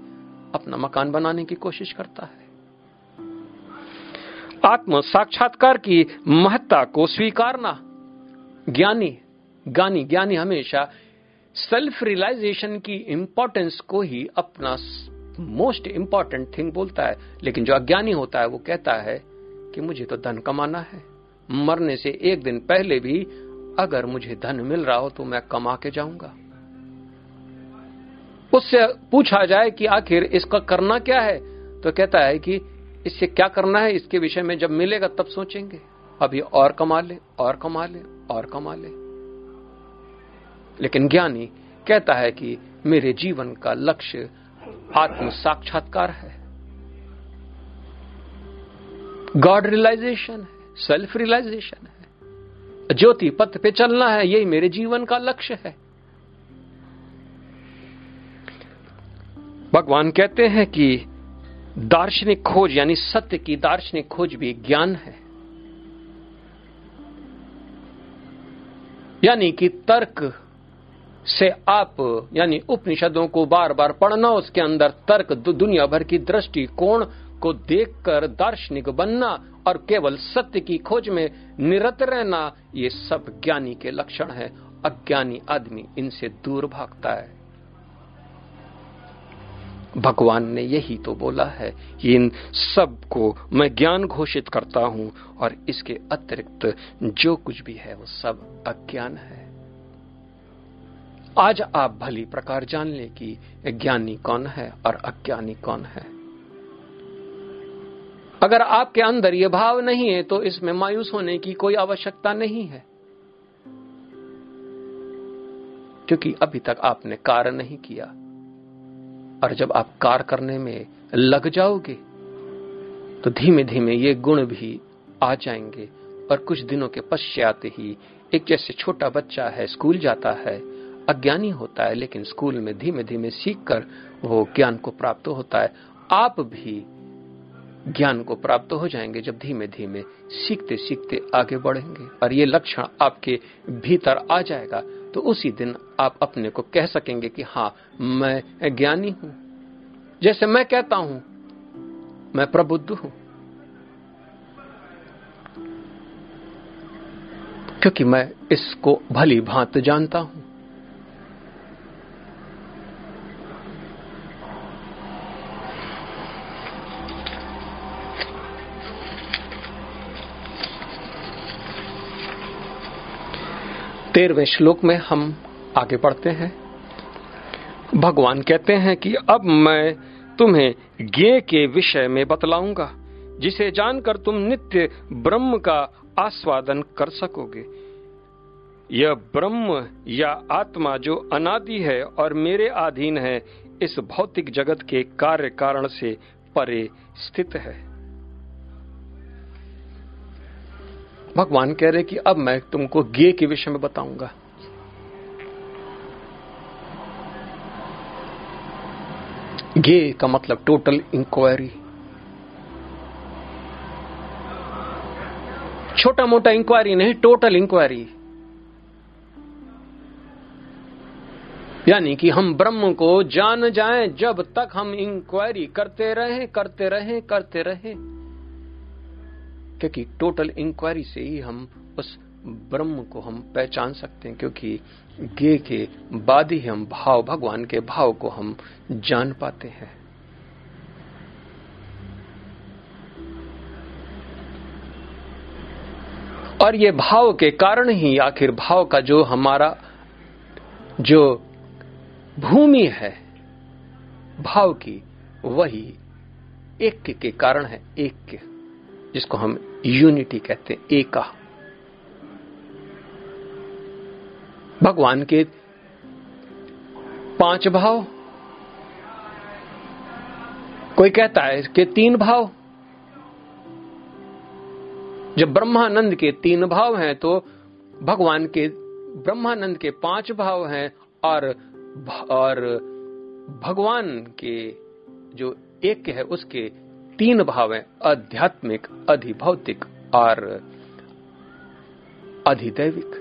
अपना मकान बनाने की कोशिश करता है। आत्म साक्षात्कार की महत्ता को स्वीकारना। ज्ञानी ज्ञानी ज्ञानी हमेशा सेल्फ रियलाइजेशन की इंपॉर्टेंस को ही अपना मोस्ट इंपॉर्टेंट थिंग बोलता है, लेकिन जो अज्ञानी होता है, वो कहता है कि मुझे तो धन कमाना है। मरने से एक दिन पहले भी अगर मुझे धन मिल रहा हो तो मैं कमा के जाऊँगा। उससे पूछा जाए कि आखिर इसका करना क्या है तो कहता है कि इससे क्या करना है, इसके विषय में जब मिलेगा तब सोचेंगे। अभी और कमा ले, और कमा ले, और कमा ले। लेकिन ज्ञानी कहता है कि मेरे जीवन का लक्ष्य आत्म साक्षात्कार है। गॉड रियलाइजेशन है सेल्फ रियलाइजेशन है। ज्योति पथ पे चलना है, यही मेरे जीवन का लक्ष्य है। भगवान कहते हैं कि दार्शनिक खोज, यानी सत्य की दार्शनिक खोज भी ज्ञान है। यानी कि तर्क से आप, यानी उपनिषदों को बार बार पढ़ना, उसके अंदर तर्क दुनिया भर की दृष्टि कोण को देखकर दार्शनिक बनना और केवल सत्य की खोज में निरत रहना, ये सब ज्ञानी के लक्षण है। अज्ञानी आदमी इनसे दूर भागता है। भगवान ने यही तो बोला है इन सबको मैं ज्ञान घोषित करता हूँ और इसके अतिरिक्त जो कुछ भी है, वो सब अज्ञान है। आज आप भली प्रकार जान ले कि ज्ञानी कौन है और अज्ञानी कौन है। अगर आपके अंदर यह भाव नहीं है तो इसमें मायूस होने की कोई आवश्यकता नहीं है। क्योंकि अभी तक आपने कार्य नहीं किया, और जब आप कार्य करने में लग जाओगे तो धीमे धीमे ये गुण भी आ जाएँगे, और कुछ दिनों के पश्चात ही एक जैसे छोटा बच्चा है, स्कूल जाता है अज्ञानी होता है, लेकिन स्कूल में धीमे धीमे सीख कर वो ज्ञान को प्राप्त होता है। आप भी ज्ञान को प्राप्त हो जाएँगे जब धीमे धीमे सीखते सीखते आगे बढ़ेंगे और ये लक्षण आपके भीतर आ जाएगा। तो उसी दिन आप अपने को कह सकेंगे कि हाँ मैं ज्ञानी हूँ। जैसे मैं कहता हूँ, मैं प्रबुद्ध हूँ। क्योंकि मैं इसको भली भांत जानता हूँ। तेरहवें श्लोक में हम आगे बढ़ते हैं। भगवान कहते हैं कि अब मैं तुम्हें ज्ञे के विषय में बतलाऊँगा, जिसे जानकर तुम नित्य ब्रह्म का आस्वादन कर सकोगे। यह ब्रह्म या आत्मा जो अनादि है और मेरे अधीन है, इस भौतिक जगत के कार्य कारण से परे स्थित है। भगवान कह रहे कि अब मैं तुमको गे के विषय में बताऊँगा। गे का मतलब टोटल इंक्वायरी छोटा मोटा इंक्वायरी नहीं टोटल इंक्वायरी यानी कि हम ब्रह्म को जान जाएँ जब तक हम इंक्वायरी करते रहें करते रहें करते रहें। क्योंकि टोटल इंक्वायरी से ही हम उस ब्रह्म को हम पहचान सकते हैं, क्योंकि गे के बाद ही हम भाव, भगवान के भाव को हम जान पाते हैं। और ये भाव के कारण ही आखिर भाव का जो हमारा, जो भूमि है, भाव की वही एक के कारण है, एक के, जिसको हम यूनिटी कहते हैं, एका। भगवान के पाँच भाव। कोई कहता है कि तीन भाव? जब ब्रह्मानंद के तीन भाव हैं तो भगवान के, ब्रह्मानंद के पाँच भाव हैं, और और भगवान के जो एक है, उसके तीन भाव हैं आध्यात्मिक, अधिभौतिक और अधिदैविक।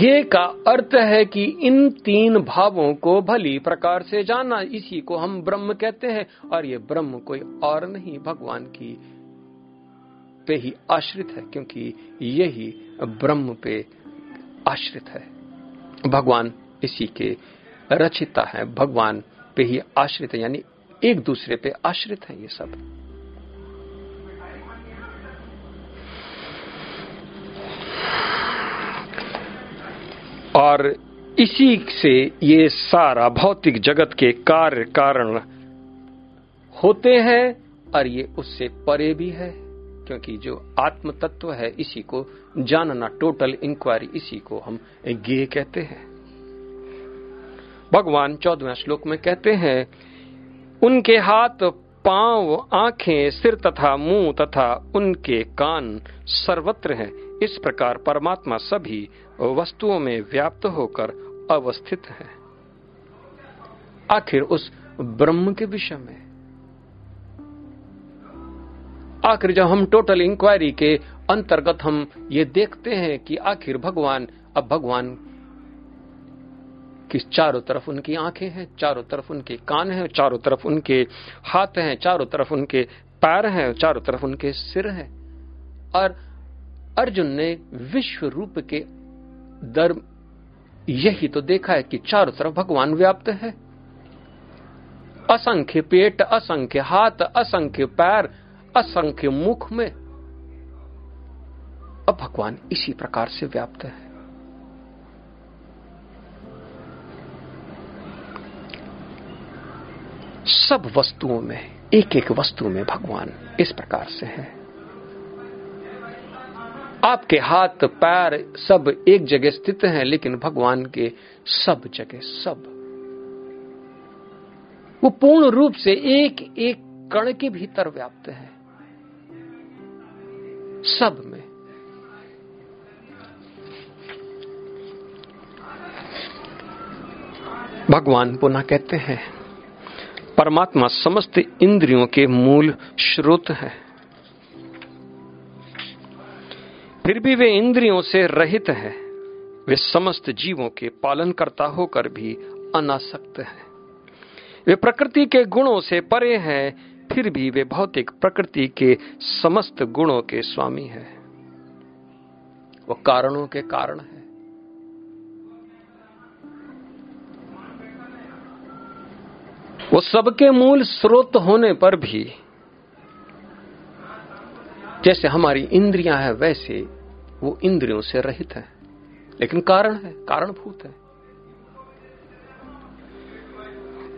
ये का अर्थ है कि इन तीन भावों को भली प्रकार से जाना इसी को हम ब्रह्म कहते हैं, और ये ब्रह्म कोई और नहीं, भगवान की पे ही आश्रित है, क्योंकि यही ब्रह्म पे आश्रित है। भगवान इसी के रचिता है, भगवान पे ही आश्रित है, यानी एक दूसरे पे आश्रित है ये सब। और इसी से ये सारा भौतिक जगत के कार्य कारण होते हैं, और ये उससे परे भी है, क्योंकि जो आत्म तत्व है, इसी को जानना टोटल इंक्वायरी इसी को हम गे कहते हैं। भगवान चौदहवें श्लोक में कहते हैं, उनके हाथ पाँव, आँखें, सिर तथा मुँह तथा उनके कान सर्वत्र हैं। इस प्रकार परमात्मा सभी वस्तुओं में व्याप्त होकर अवस्थित है। आखिर उस ब्रह्म के विषय में। आखिर जब हम टोटल इंक्वायरी के अंतर्गत हम ये देखते हैं कि आखिर भगवान, अब भगवान कि चारों तरफ़ उनकी आँखें हैं, चारों तरफ़ उनके कान हैं, चारों तरफ़ उनके हाथ हैं, चारों तरफ़ उनके पैर हैं, चारों तरफ़ उनके सिर हैं। और अर्जुन ने विश्व रूप के दर, यही तो देखा है कि चारों तरफ़ भगवान व्याप्त है। असंख्य पेट, असंख्य हाथ, असंख्य पैर, असंख्य मुख में। अब भगवान इसी प्रकार से व्याप्त है। सब वस्तुओं में एक एक वस्तु में भगवान इस प्रकार से है। आपके हाथ, पैर सब एक जगह स्थित हैं, लेकिन भगवान के सब जगह सब। वो पूर्ण रूप से एक एक कण के भीतर व्याप्त है। सब में। भगवान पुनः कहते हैं परमात्मा समस्त इंद्रियों के मूल स्रोत है। फिर भी वे इंद्रियों से रहित है। वे समस्त जीवों के पालन करता होकर भी अनासक्त है। वे प्रकृति के गुणों से परे हैं, फिर भी वे भौतिक प्रकृति के समस्त गुणों के स्वामी है। वो कारणों के कारण है। वो सबके मूल स्रोत होने पर भी, जैसे हमारी इंद्रियाँ हैं, वैसे वो इंद्रियों से रहित है। लेकिन कारण है, कारणभूत है।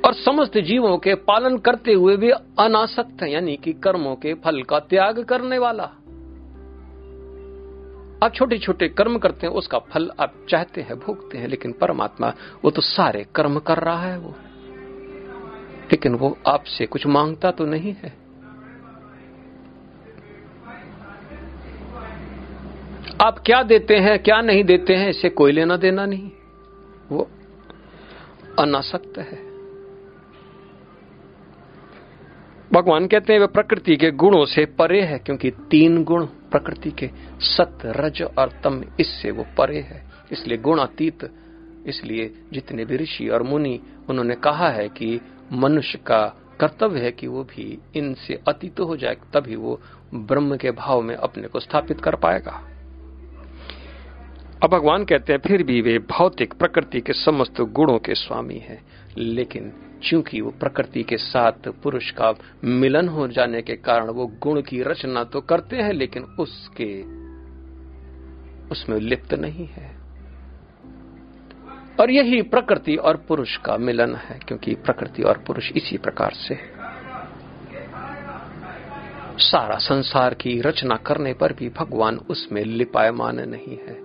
और समस्त जीवों के पालन करते हुए भी अनासक्त है, यानी कि कर्मों के फल का त्याग करने वाला। आप छोटे छोटे कर्म करते हैं, उसका फल आप चाहते हैं, भोगते हैं, लेकिन परमात्मा वो तो सारे कर्म कर रहा है वो। लेकिन वो आपसे कुछ माँगता तो नहीं है। आप क्या देते हैं, क्या नहीं देते हैं इससे कोई लेना देना नहीं। वो अनासक्त है। भगवान कहते हैं, वे प्रकृति के गुणों से परे है, क्योंकि तीन गुण प्रकृति के सत्य रज और तम, इससे वो परे है। इसलिए गुणातीत, इसलिए जितने भी ऋषि और मुनि, उन्होंने कहा है कि मनुष्य का कर्तव्य है कि वो भी इनसे अतीत हो जाए, तभी वो ब्रह्म के भाव में अपने को स्थापित कर पाएगा। अब भगवान कहते हैं, फिर भी वे भौतिक प्रकृति के समस्त गुणों के स्वामी हैं, लेकिन चूँकि वो प्रकृति के साथ पुरुष का मिलन हो जाने के कारण वो गुण की रचना तो करते हैं, लेकिन उसके, उसमें लिप्त नहीं है। और यही प्रकृति और पुरुष का मिलन है, क्योंकि प्रकृति और पुरुष इसी प्रकार से सारा संसार की रचना करने पर भी भगवान उसमें लिपायमान नहीं है,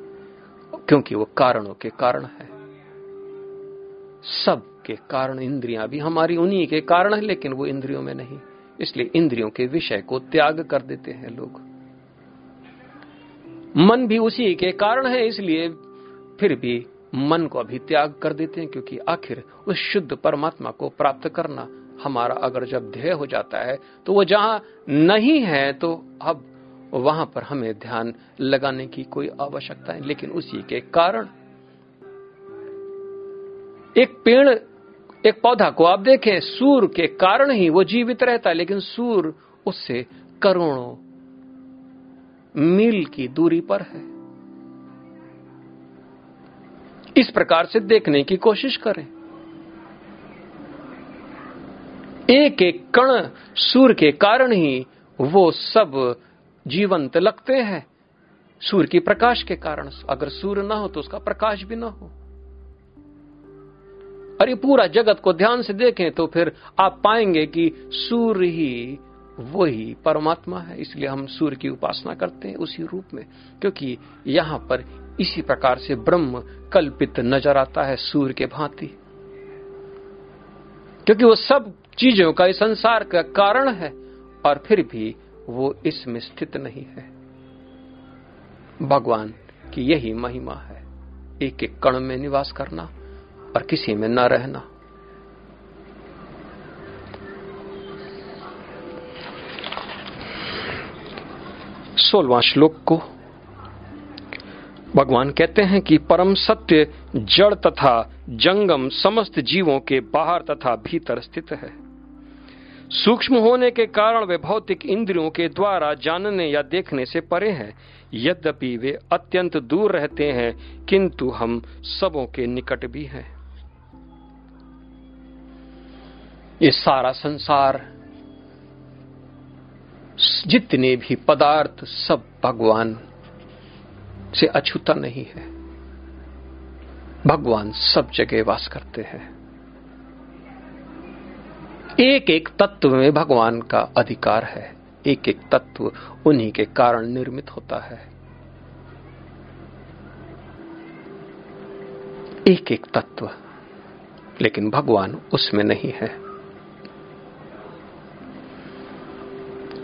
क्योंकि वो कारणों के कारण है। सब के कारण इंद्रियाँ भी हमारी उन्हीं के कारण है, लेकिन वो इंद्रियों में नहीं। इसलिए इंद्रियों के विषय को त्याग कर देते हैं लोग। मन भी उसी के कारण है, इसलिए फिर भी मन को अभी त्याग कर देते हैं, क्योंकि आखिर उस शुद्ध परमात्मा को प्राप्त करना हमारा अगर जब ध्येय हो जाता है तो वो जहाँ नहीं है तो अब वहाँ पर हमें ध्यान लगाने की कोई आवश्यकता है लेकिन उसी के कारण एक पेड़, एक पौधा को आप देखें, सूर के कारण ही वो जीवित रहता है, लेकिन सूर उससे करोड़ों मील की दूरी पर है। इस प्रकार से देखने की कोशिश करें। एक एक कण सूर्य के कारण ही वो सब जीवंत लगते हैं। सूर्य की प्रकाश के कारण अगर सूर्य ना हो तो उसका प्रकाश भी ना हो। और ये पूरा जगत को ध्यान से देखें तो फिर आप पाएँगे कि सूर्य ही वही परमात्मा है, इसलिए हम सूर्य की उपासना करते हैं उसी रूप में, क्योंकि यहाँ पर इसी प्रकार से ब्रह्म कल्पित नज़र आता है सूर्य के भांति। क्योंकि वो सब चीज़ों का इस संसार का कारण है, और फिर भी वो इसमें स्थित नहीं है। भगवान की यही महिमा है, एक एक कण में निवास करना और किसी में न रहना। सोलवा श्लोक को भगवान कहते हैं कि परम सत्य जड़ तथा जंगम समस्त जीवों के बाहर तथा भीतर स्थित है। सूक्ष्म होने के कारण वे भौतिक इंद्रियों के द्वारा जानने या देखने से परे हैं। यद्यपि वे अत्यंत दूर रहते हैं, किंतु हम सबों के निकट भी हैं। ये सारा संसार, जितने भी पदार्थ सब भगवान से अछूता नहीं है। भगवान सब जगह वास करते हैं। एक एक तत्व में भगवान का अधिकार है। एक एक तत्व उन्हीं के कारण निर्मित होता है। एक एक तत्व, लेकिन भगवान उसमें नहीं है।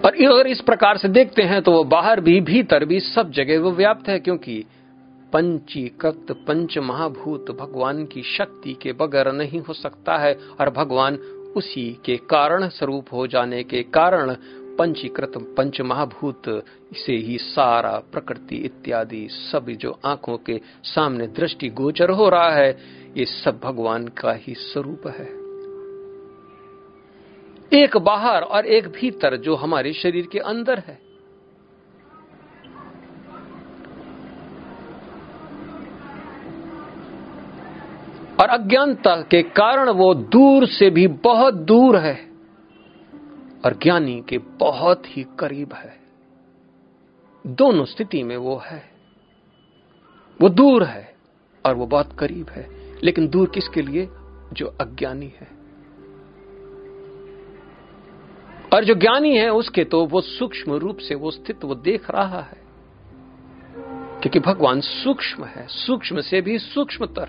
और अगर इस प्रकार से देखते हैं तो वो बाहर भी, भीतर भी, सब जगह वो व्याप्त है, क्योंकि पंचीकृत पंच महाभूत भगवान की शक्ति के बगैर नहीं हो सकता है, और भगवान उसी के कारण स्वरूप हो जाने के कारण पंचीकृत पंच महाभूत से ही सारा प्रकृति इत्यादि सब जो आँखों के सामने दृष्टि गोचर हो रहा है, ये सब भगवान का ही स्वरूप है। एक बाहर और एक भीतर जो हमारे शरीर के अंदर है। और अज्ञानता के कारण वो दूर से भी बहुत दूर है और ज्ञानी के बहुत ही करीब है। दोनों स्थिति में वो है। वो दूर है और वो बहुत करीब है। लेकिन दूर किसके लिए? जो अज्ञानी है। और जो ज्ञानी है उसके तो वो सूक्ष्म रूप से वो स्थित वो देख रहा है। क्योंकि भगवान सूक्ष्म है, सूक्ष्म से भी सूक्ष्मतर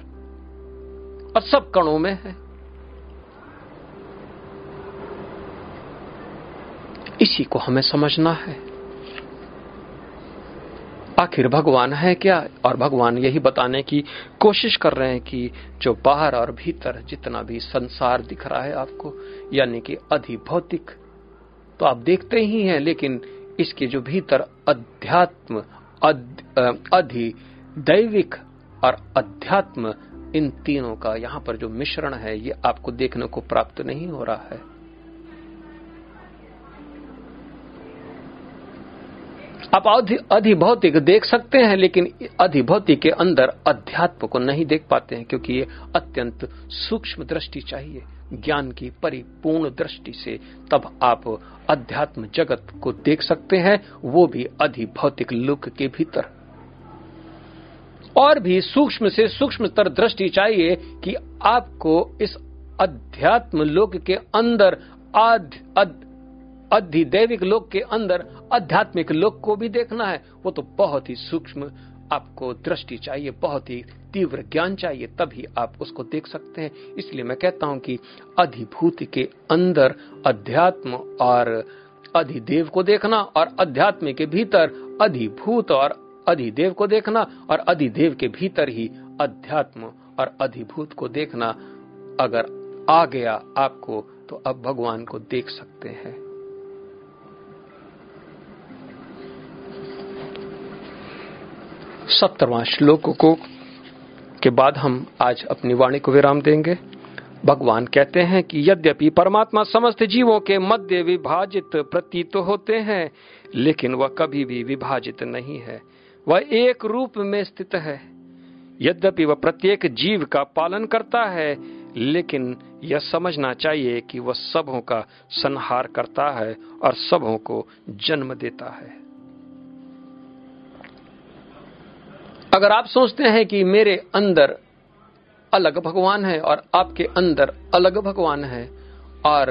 और सब कणों में है। इसी को हमें समझना है। आखिर भगवान है क्या? और भगवान यही बताने की कोशिश कर रहे हैं कि जो बाहर और भीतर जितना भी संसार दिख रहा है आपको, यानी कि अधिभौतिक तो आप देखते ही हैं, लेकिन इसके जो भीतर अध्यात्म, अधि दैविक और अध्यात्म, इन तीनों का यहाँ पर जो मिश्रण है, ये आपको देखने को प्राप्त नहीं हो रहा है। आप अधिभौतिक देख सकते हैं, लेकिन अधिभौतिक के अंदर अध्यात्म को नहीं देख पाते हैं, क्योंकि ये अत्यंत सूक्ष्म दृष्टि चाहिए। ज्ञान की परिपूर्ण दृष्टि से तब आप अध्यात्म जगत को देख सकते हैं, वो भी अधिभौतिक लोक के भीतर। और भी सूक्ष्म से सूक्ष्मतर दृष्टि चाहिए कि आपको इस अध्यात्म लोक के अंदर अधिदैविक लोक के अंदर, आध्यात्मिक लोक को भी देखना है, वो तो बहुत ही सूक्ष्म आपको दृष्टि चाहिए, बहुत ही तीव्र ज्ञान चाहिए, तभी आप उसको देख सकते हैं। इसलिए मैं कहता हूँ कि अधिभूत के अंदर अध्यात्म और अधिदेव को देखना और अध्यात्म के भीतर अधिभूत और अधिदेव को देखना और अधिदेव के भीतर ही अध्यात्म और अधिभूत को देखना। अगर आ गया आपको तो अब भगवान को देख सकते हैं। सत्तरवा श्लोक को के बाद हम आज अपनी वाणी को विराम देंगे। भगवान कहते हैं कि यद्यपि परमात्मा समस्त जीवों के मध्य विभाजित प्रतीत होते हैं, लेकिन वह कभी भी विभाजित नहीं है। वह एक रूप में स्थित है। यद्यपि वह प्रत्येक जीव का पालन करता है, लेकिन यह समझना चाहिए कि वह सबों का संहार करता है और सबों को जन्म देता है। अगर आप सोचते हैं कि मेरे अंदर अलग भगवान है और आपके अंदर अलग भगवान है, और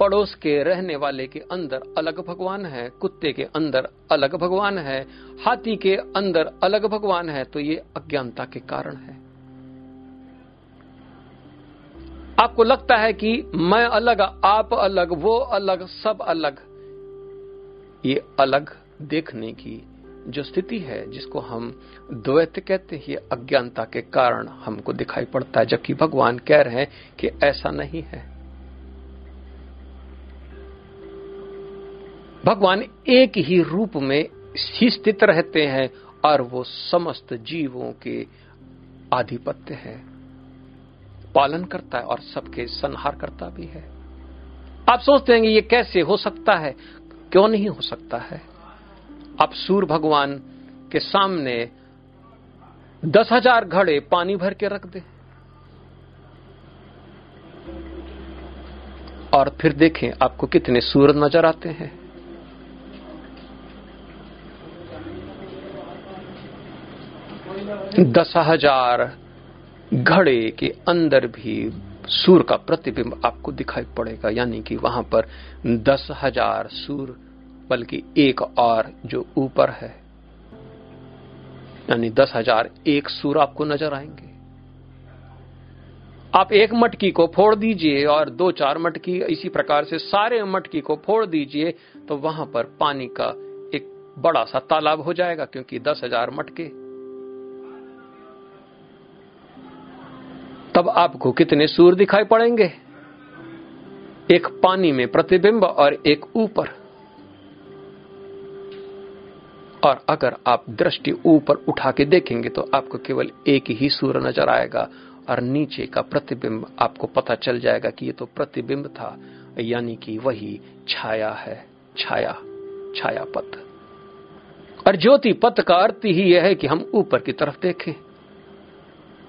पड़ोस के रहने वाले के अंदर अलग भगवान है, कुत्ते के अंदर अलग भगवान है, हाथी के अंदर अलग भगवान है तो ये अज्ञानता के कारण है। आपको लगता है कि मैं अलग, आप अलग, वो अलग, सब अलग। ये अलग देखने की जो स्थिति है, जिसको हम द्वैत कहते हैं अज्ञानता के कारण हमको दिखाई पड़ता है, जबकि भगवान कह रहे हैं कि ऐसा नहीं है। भगवान एक ही रूप में ही स्थित रहते हैं और वो समस्त जीवों के आधिपत्य है। पालन करता है और सबके संहार करता भी है। आप सोचते हैं ये कैसे हो सकता है? क्यों नहीं हो सकता है? आप सूर भगवान के सामने दस हज़ार घड़े पानी भर के रख दे। और फिर देखें आपको कितने सूर नज़र आते हैं। दस हज़ार घड़े के अंदर भी सूर का प्रतिबिंब आपको दिखाई पड़ेगा, यानी कि वहाँ पर दस हज़ार सूर बल्कि एक और जो ऊपर है, यानी दस हज़ार एक सूर आपको नज़र आएँगे। आप एक मटकी को फोड़ दीजिए और दो चार मटकी इसी प्रकार से सारे मटकी को फोड़ दीजिए तो वहाँ पर पानी का एक बड़ा सा तालाब हो जाएगा, क्योंकि दस हज़ार मटके। तब आपको कितने सूर दिखाई पड़ेंगे? एक पानी में प्रतिबिंब और एक ऊपर। और अगर आप दृष्टि ऊपर उठा के देखेंगे तो आपको केवल एक ही सूर नज़र आएगा और नीचे का प्रतिबिंब आपको पता चल जाएगा कि ये तो प्रतिबिंब था, यानी कि वही छाया है, छाया छाया पथ और ज्योति पथ का अर्थ ही यह है कि हम ऊपर की तरफ़ देखें,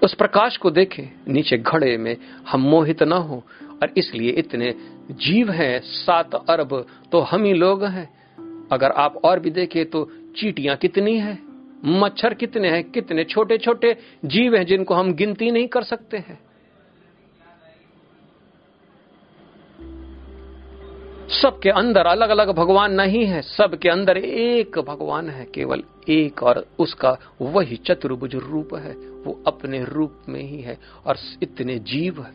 उस प्रकाश को देखें, नीचे घड़े में हम मोहित ना हो, और इसलिए इतने जीव हैं, सात अरब तो हम ही लोग हैं। अगर आप और भी देखें तो चीटियाँ कितनी है? मच्छर कितने हैं? कितने छोटे छोटे जीव हैं जिनको हम गिनती नहीं कर सकते हैं? सबके अंदर अलग अलग भगवान नहीं है। सबके अंदर एक भगवान है, केवल एक और उसका वही चतुर्भुज रूप है। वो अपने रूप में ही है और इतने जीव है,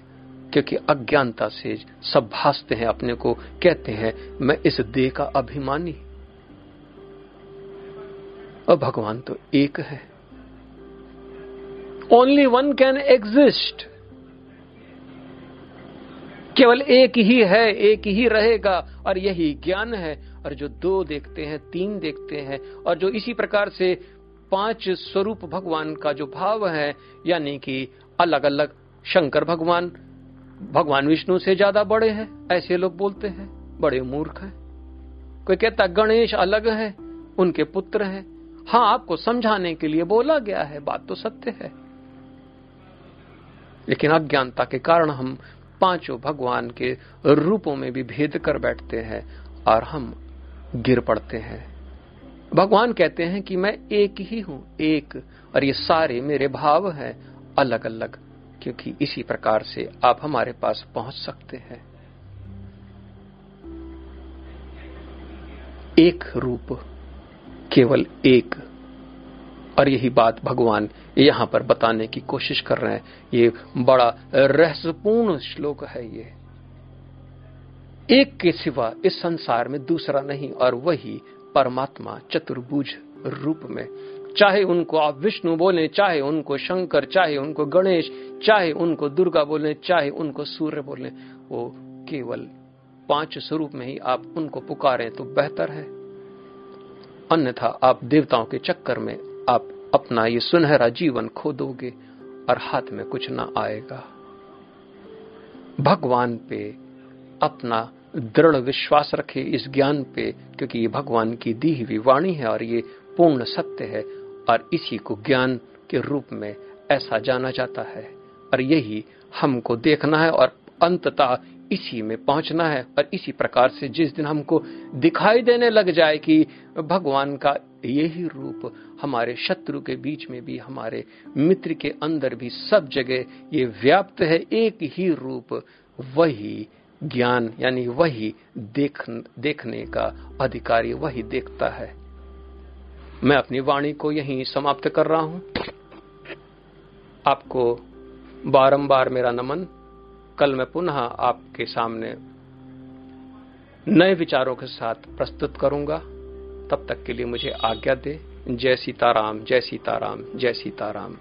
क्योंकि अज्ञानता से सब भासते हैं अपने को, कहते हैं, मैं इस देह का अभिमानी और भगवान तो एक है। ओनली वन कैन एग्जिस्ट केवल एक ही है, एक ही रहेगा और यही ज्ञान है। और जो दो देखते हैं, तीन देखते हैं, और जो इसी प्रकार से पाँच स्वरूप भगवान का जो भाव है, यानी कि अलग अलग शंकर भगवान भगवान विष्णु से ज़्यादा बड़े हैं, ऐसे लोग बोलते हैं, बड़े मूर्ख हैं। कोई कहता, गणेश अलग है, उनके पुत्र हैं हाँ आपको समझाने के लिए बोला गया है, बात तो सत्य है। लेकिन अज्ञानता के कारण हम पाँचों भगवान के रूपों में भी भेद कर बैठते हैं और हम गिर पड़ते हैं। भगवान कहते हैं कि मैं एक ही हूँ, एक, और ये सारे मेरे भाव हैं अलग अलग क्योंकि इसी प्रकार से आप हमारे पास पहुँच सकते हैं। एक रूप केवल एक। और यही बात भगवान यहाँ पर बताने की कोशिश कर रहे हैं। ये बड़ा रहस्यपूर्ण श्लोक है ये। एक के सिवा इस संसार में दूसरा नहीं, और वही परमात्मा चतुर्भुज रूप में। चाहे उनको आप विष्णु बोले, चाहे उनको शंकर, चाहे उनको गणेश, चाहे उनको दुर्गा बोले, चाहे उनको सूर्य बोले, वो केवल पाँच स्वरूप में ही आप उनको पुकारें तो बेहतर है। अन्यथा आप देवताओं के चक्कर में आप अपना ये सुनहरा जीवन खो दोगे और हाथ में कुछ ना आएगा। भगवान पे अपना दृढ़ विश्वास रखे इस ज्ञान पे, क्योंकि ये भगवान की दी हुई वाणी है और ये पूर्ण सत्य है और इसी को ज्ञान के रूप में ऐसा जाना जाता है। और यही हमको देखना है और अंततः इसी में पहुँचना है और इसी प्रकार से जिस दिन हमको दिखाई देने लग जाए कि भगवान का यही रूप हमारे शत्रु के बीच में भी, हमारे मित्र के अंदर भी सब जगह ये व्याप्त है, एक ही रूप, वही ज्ञान, यानी वही देख, देखने का अधिकारी वही देखता है। मैं अपनी वाणी को यहीं समाप्त कर रहा हूँ। आपको बारंबार मेरा नमन। कल मैं पुनः आपके सामने नए विचारों के साथ प्रस्तुत करूँगा। तब तक के लिए मुझे आज्ञा दे। जय सीताराम जय सीताराम जय सीताराम।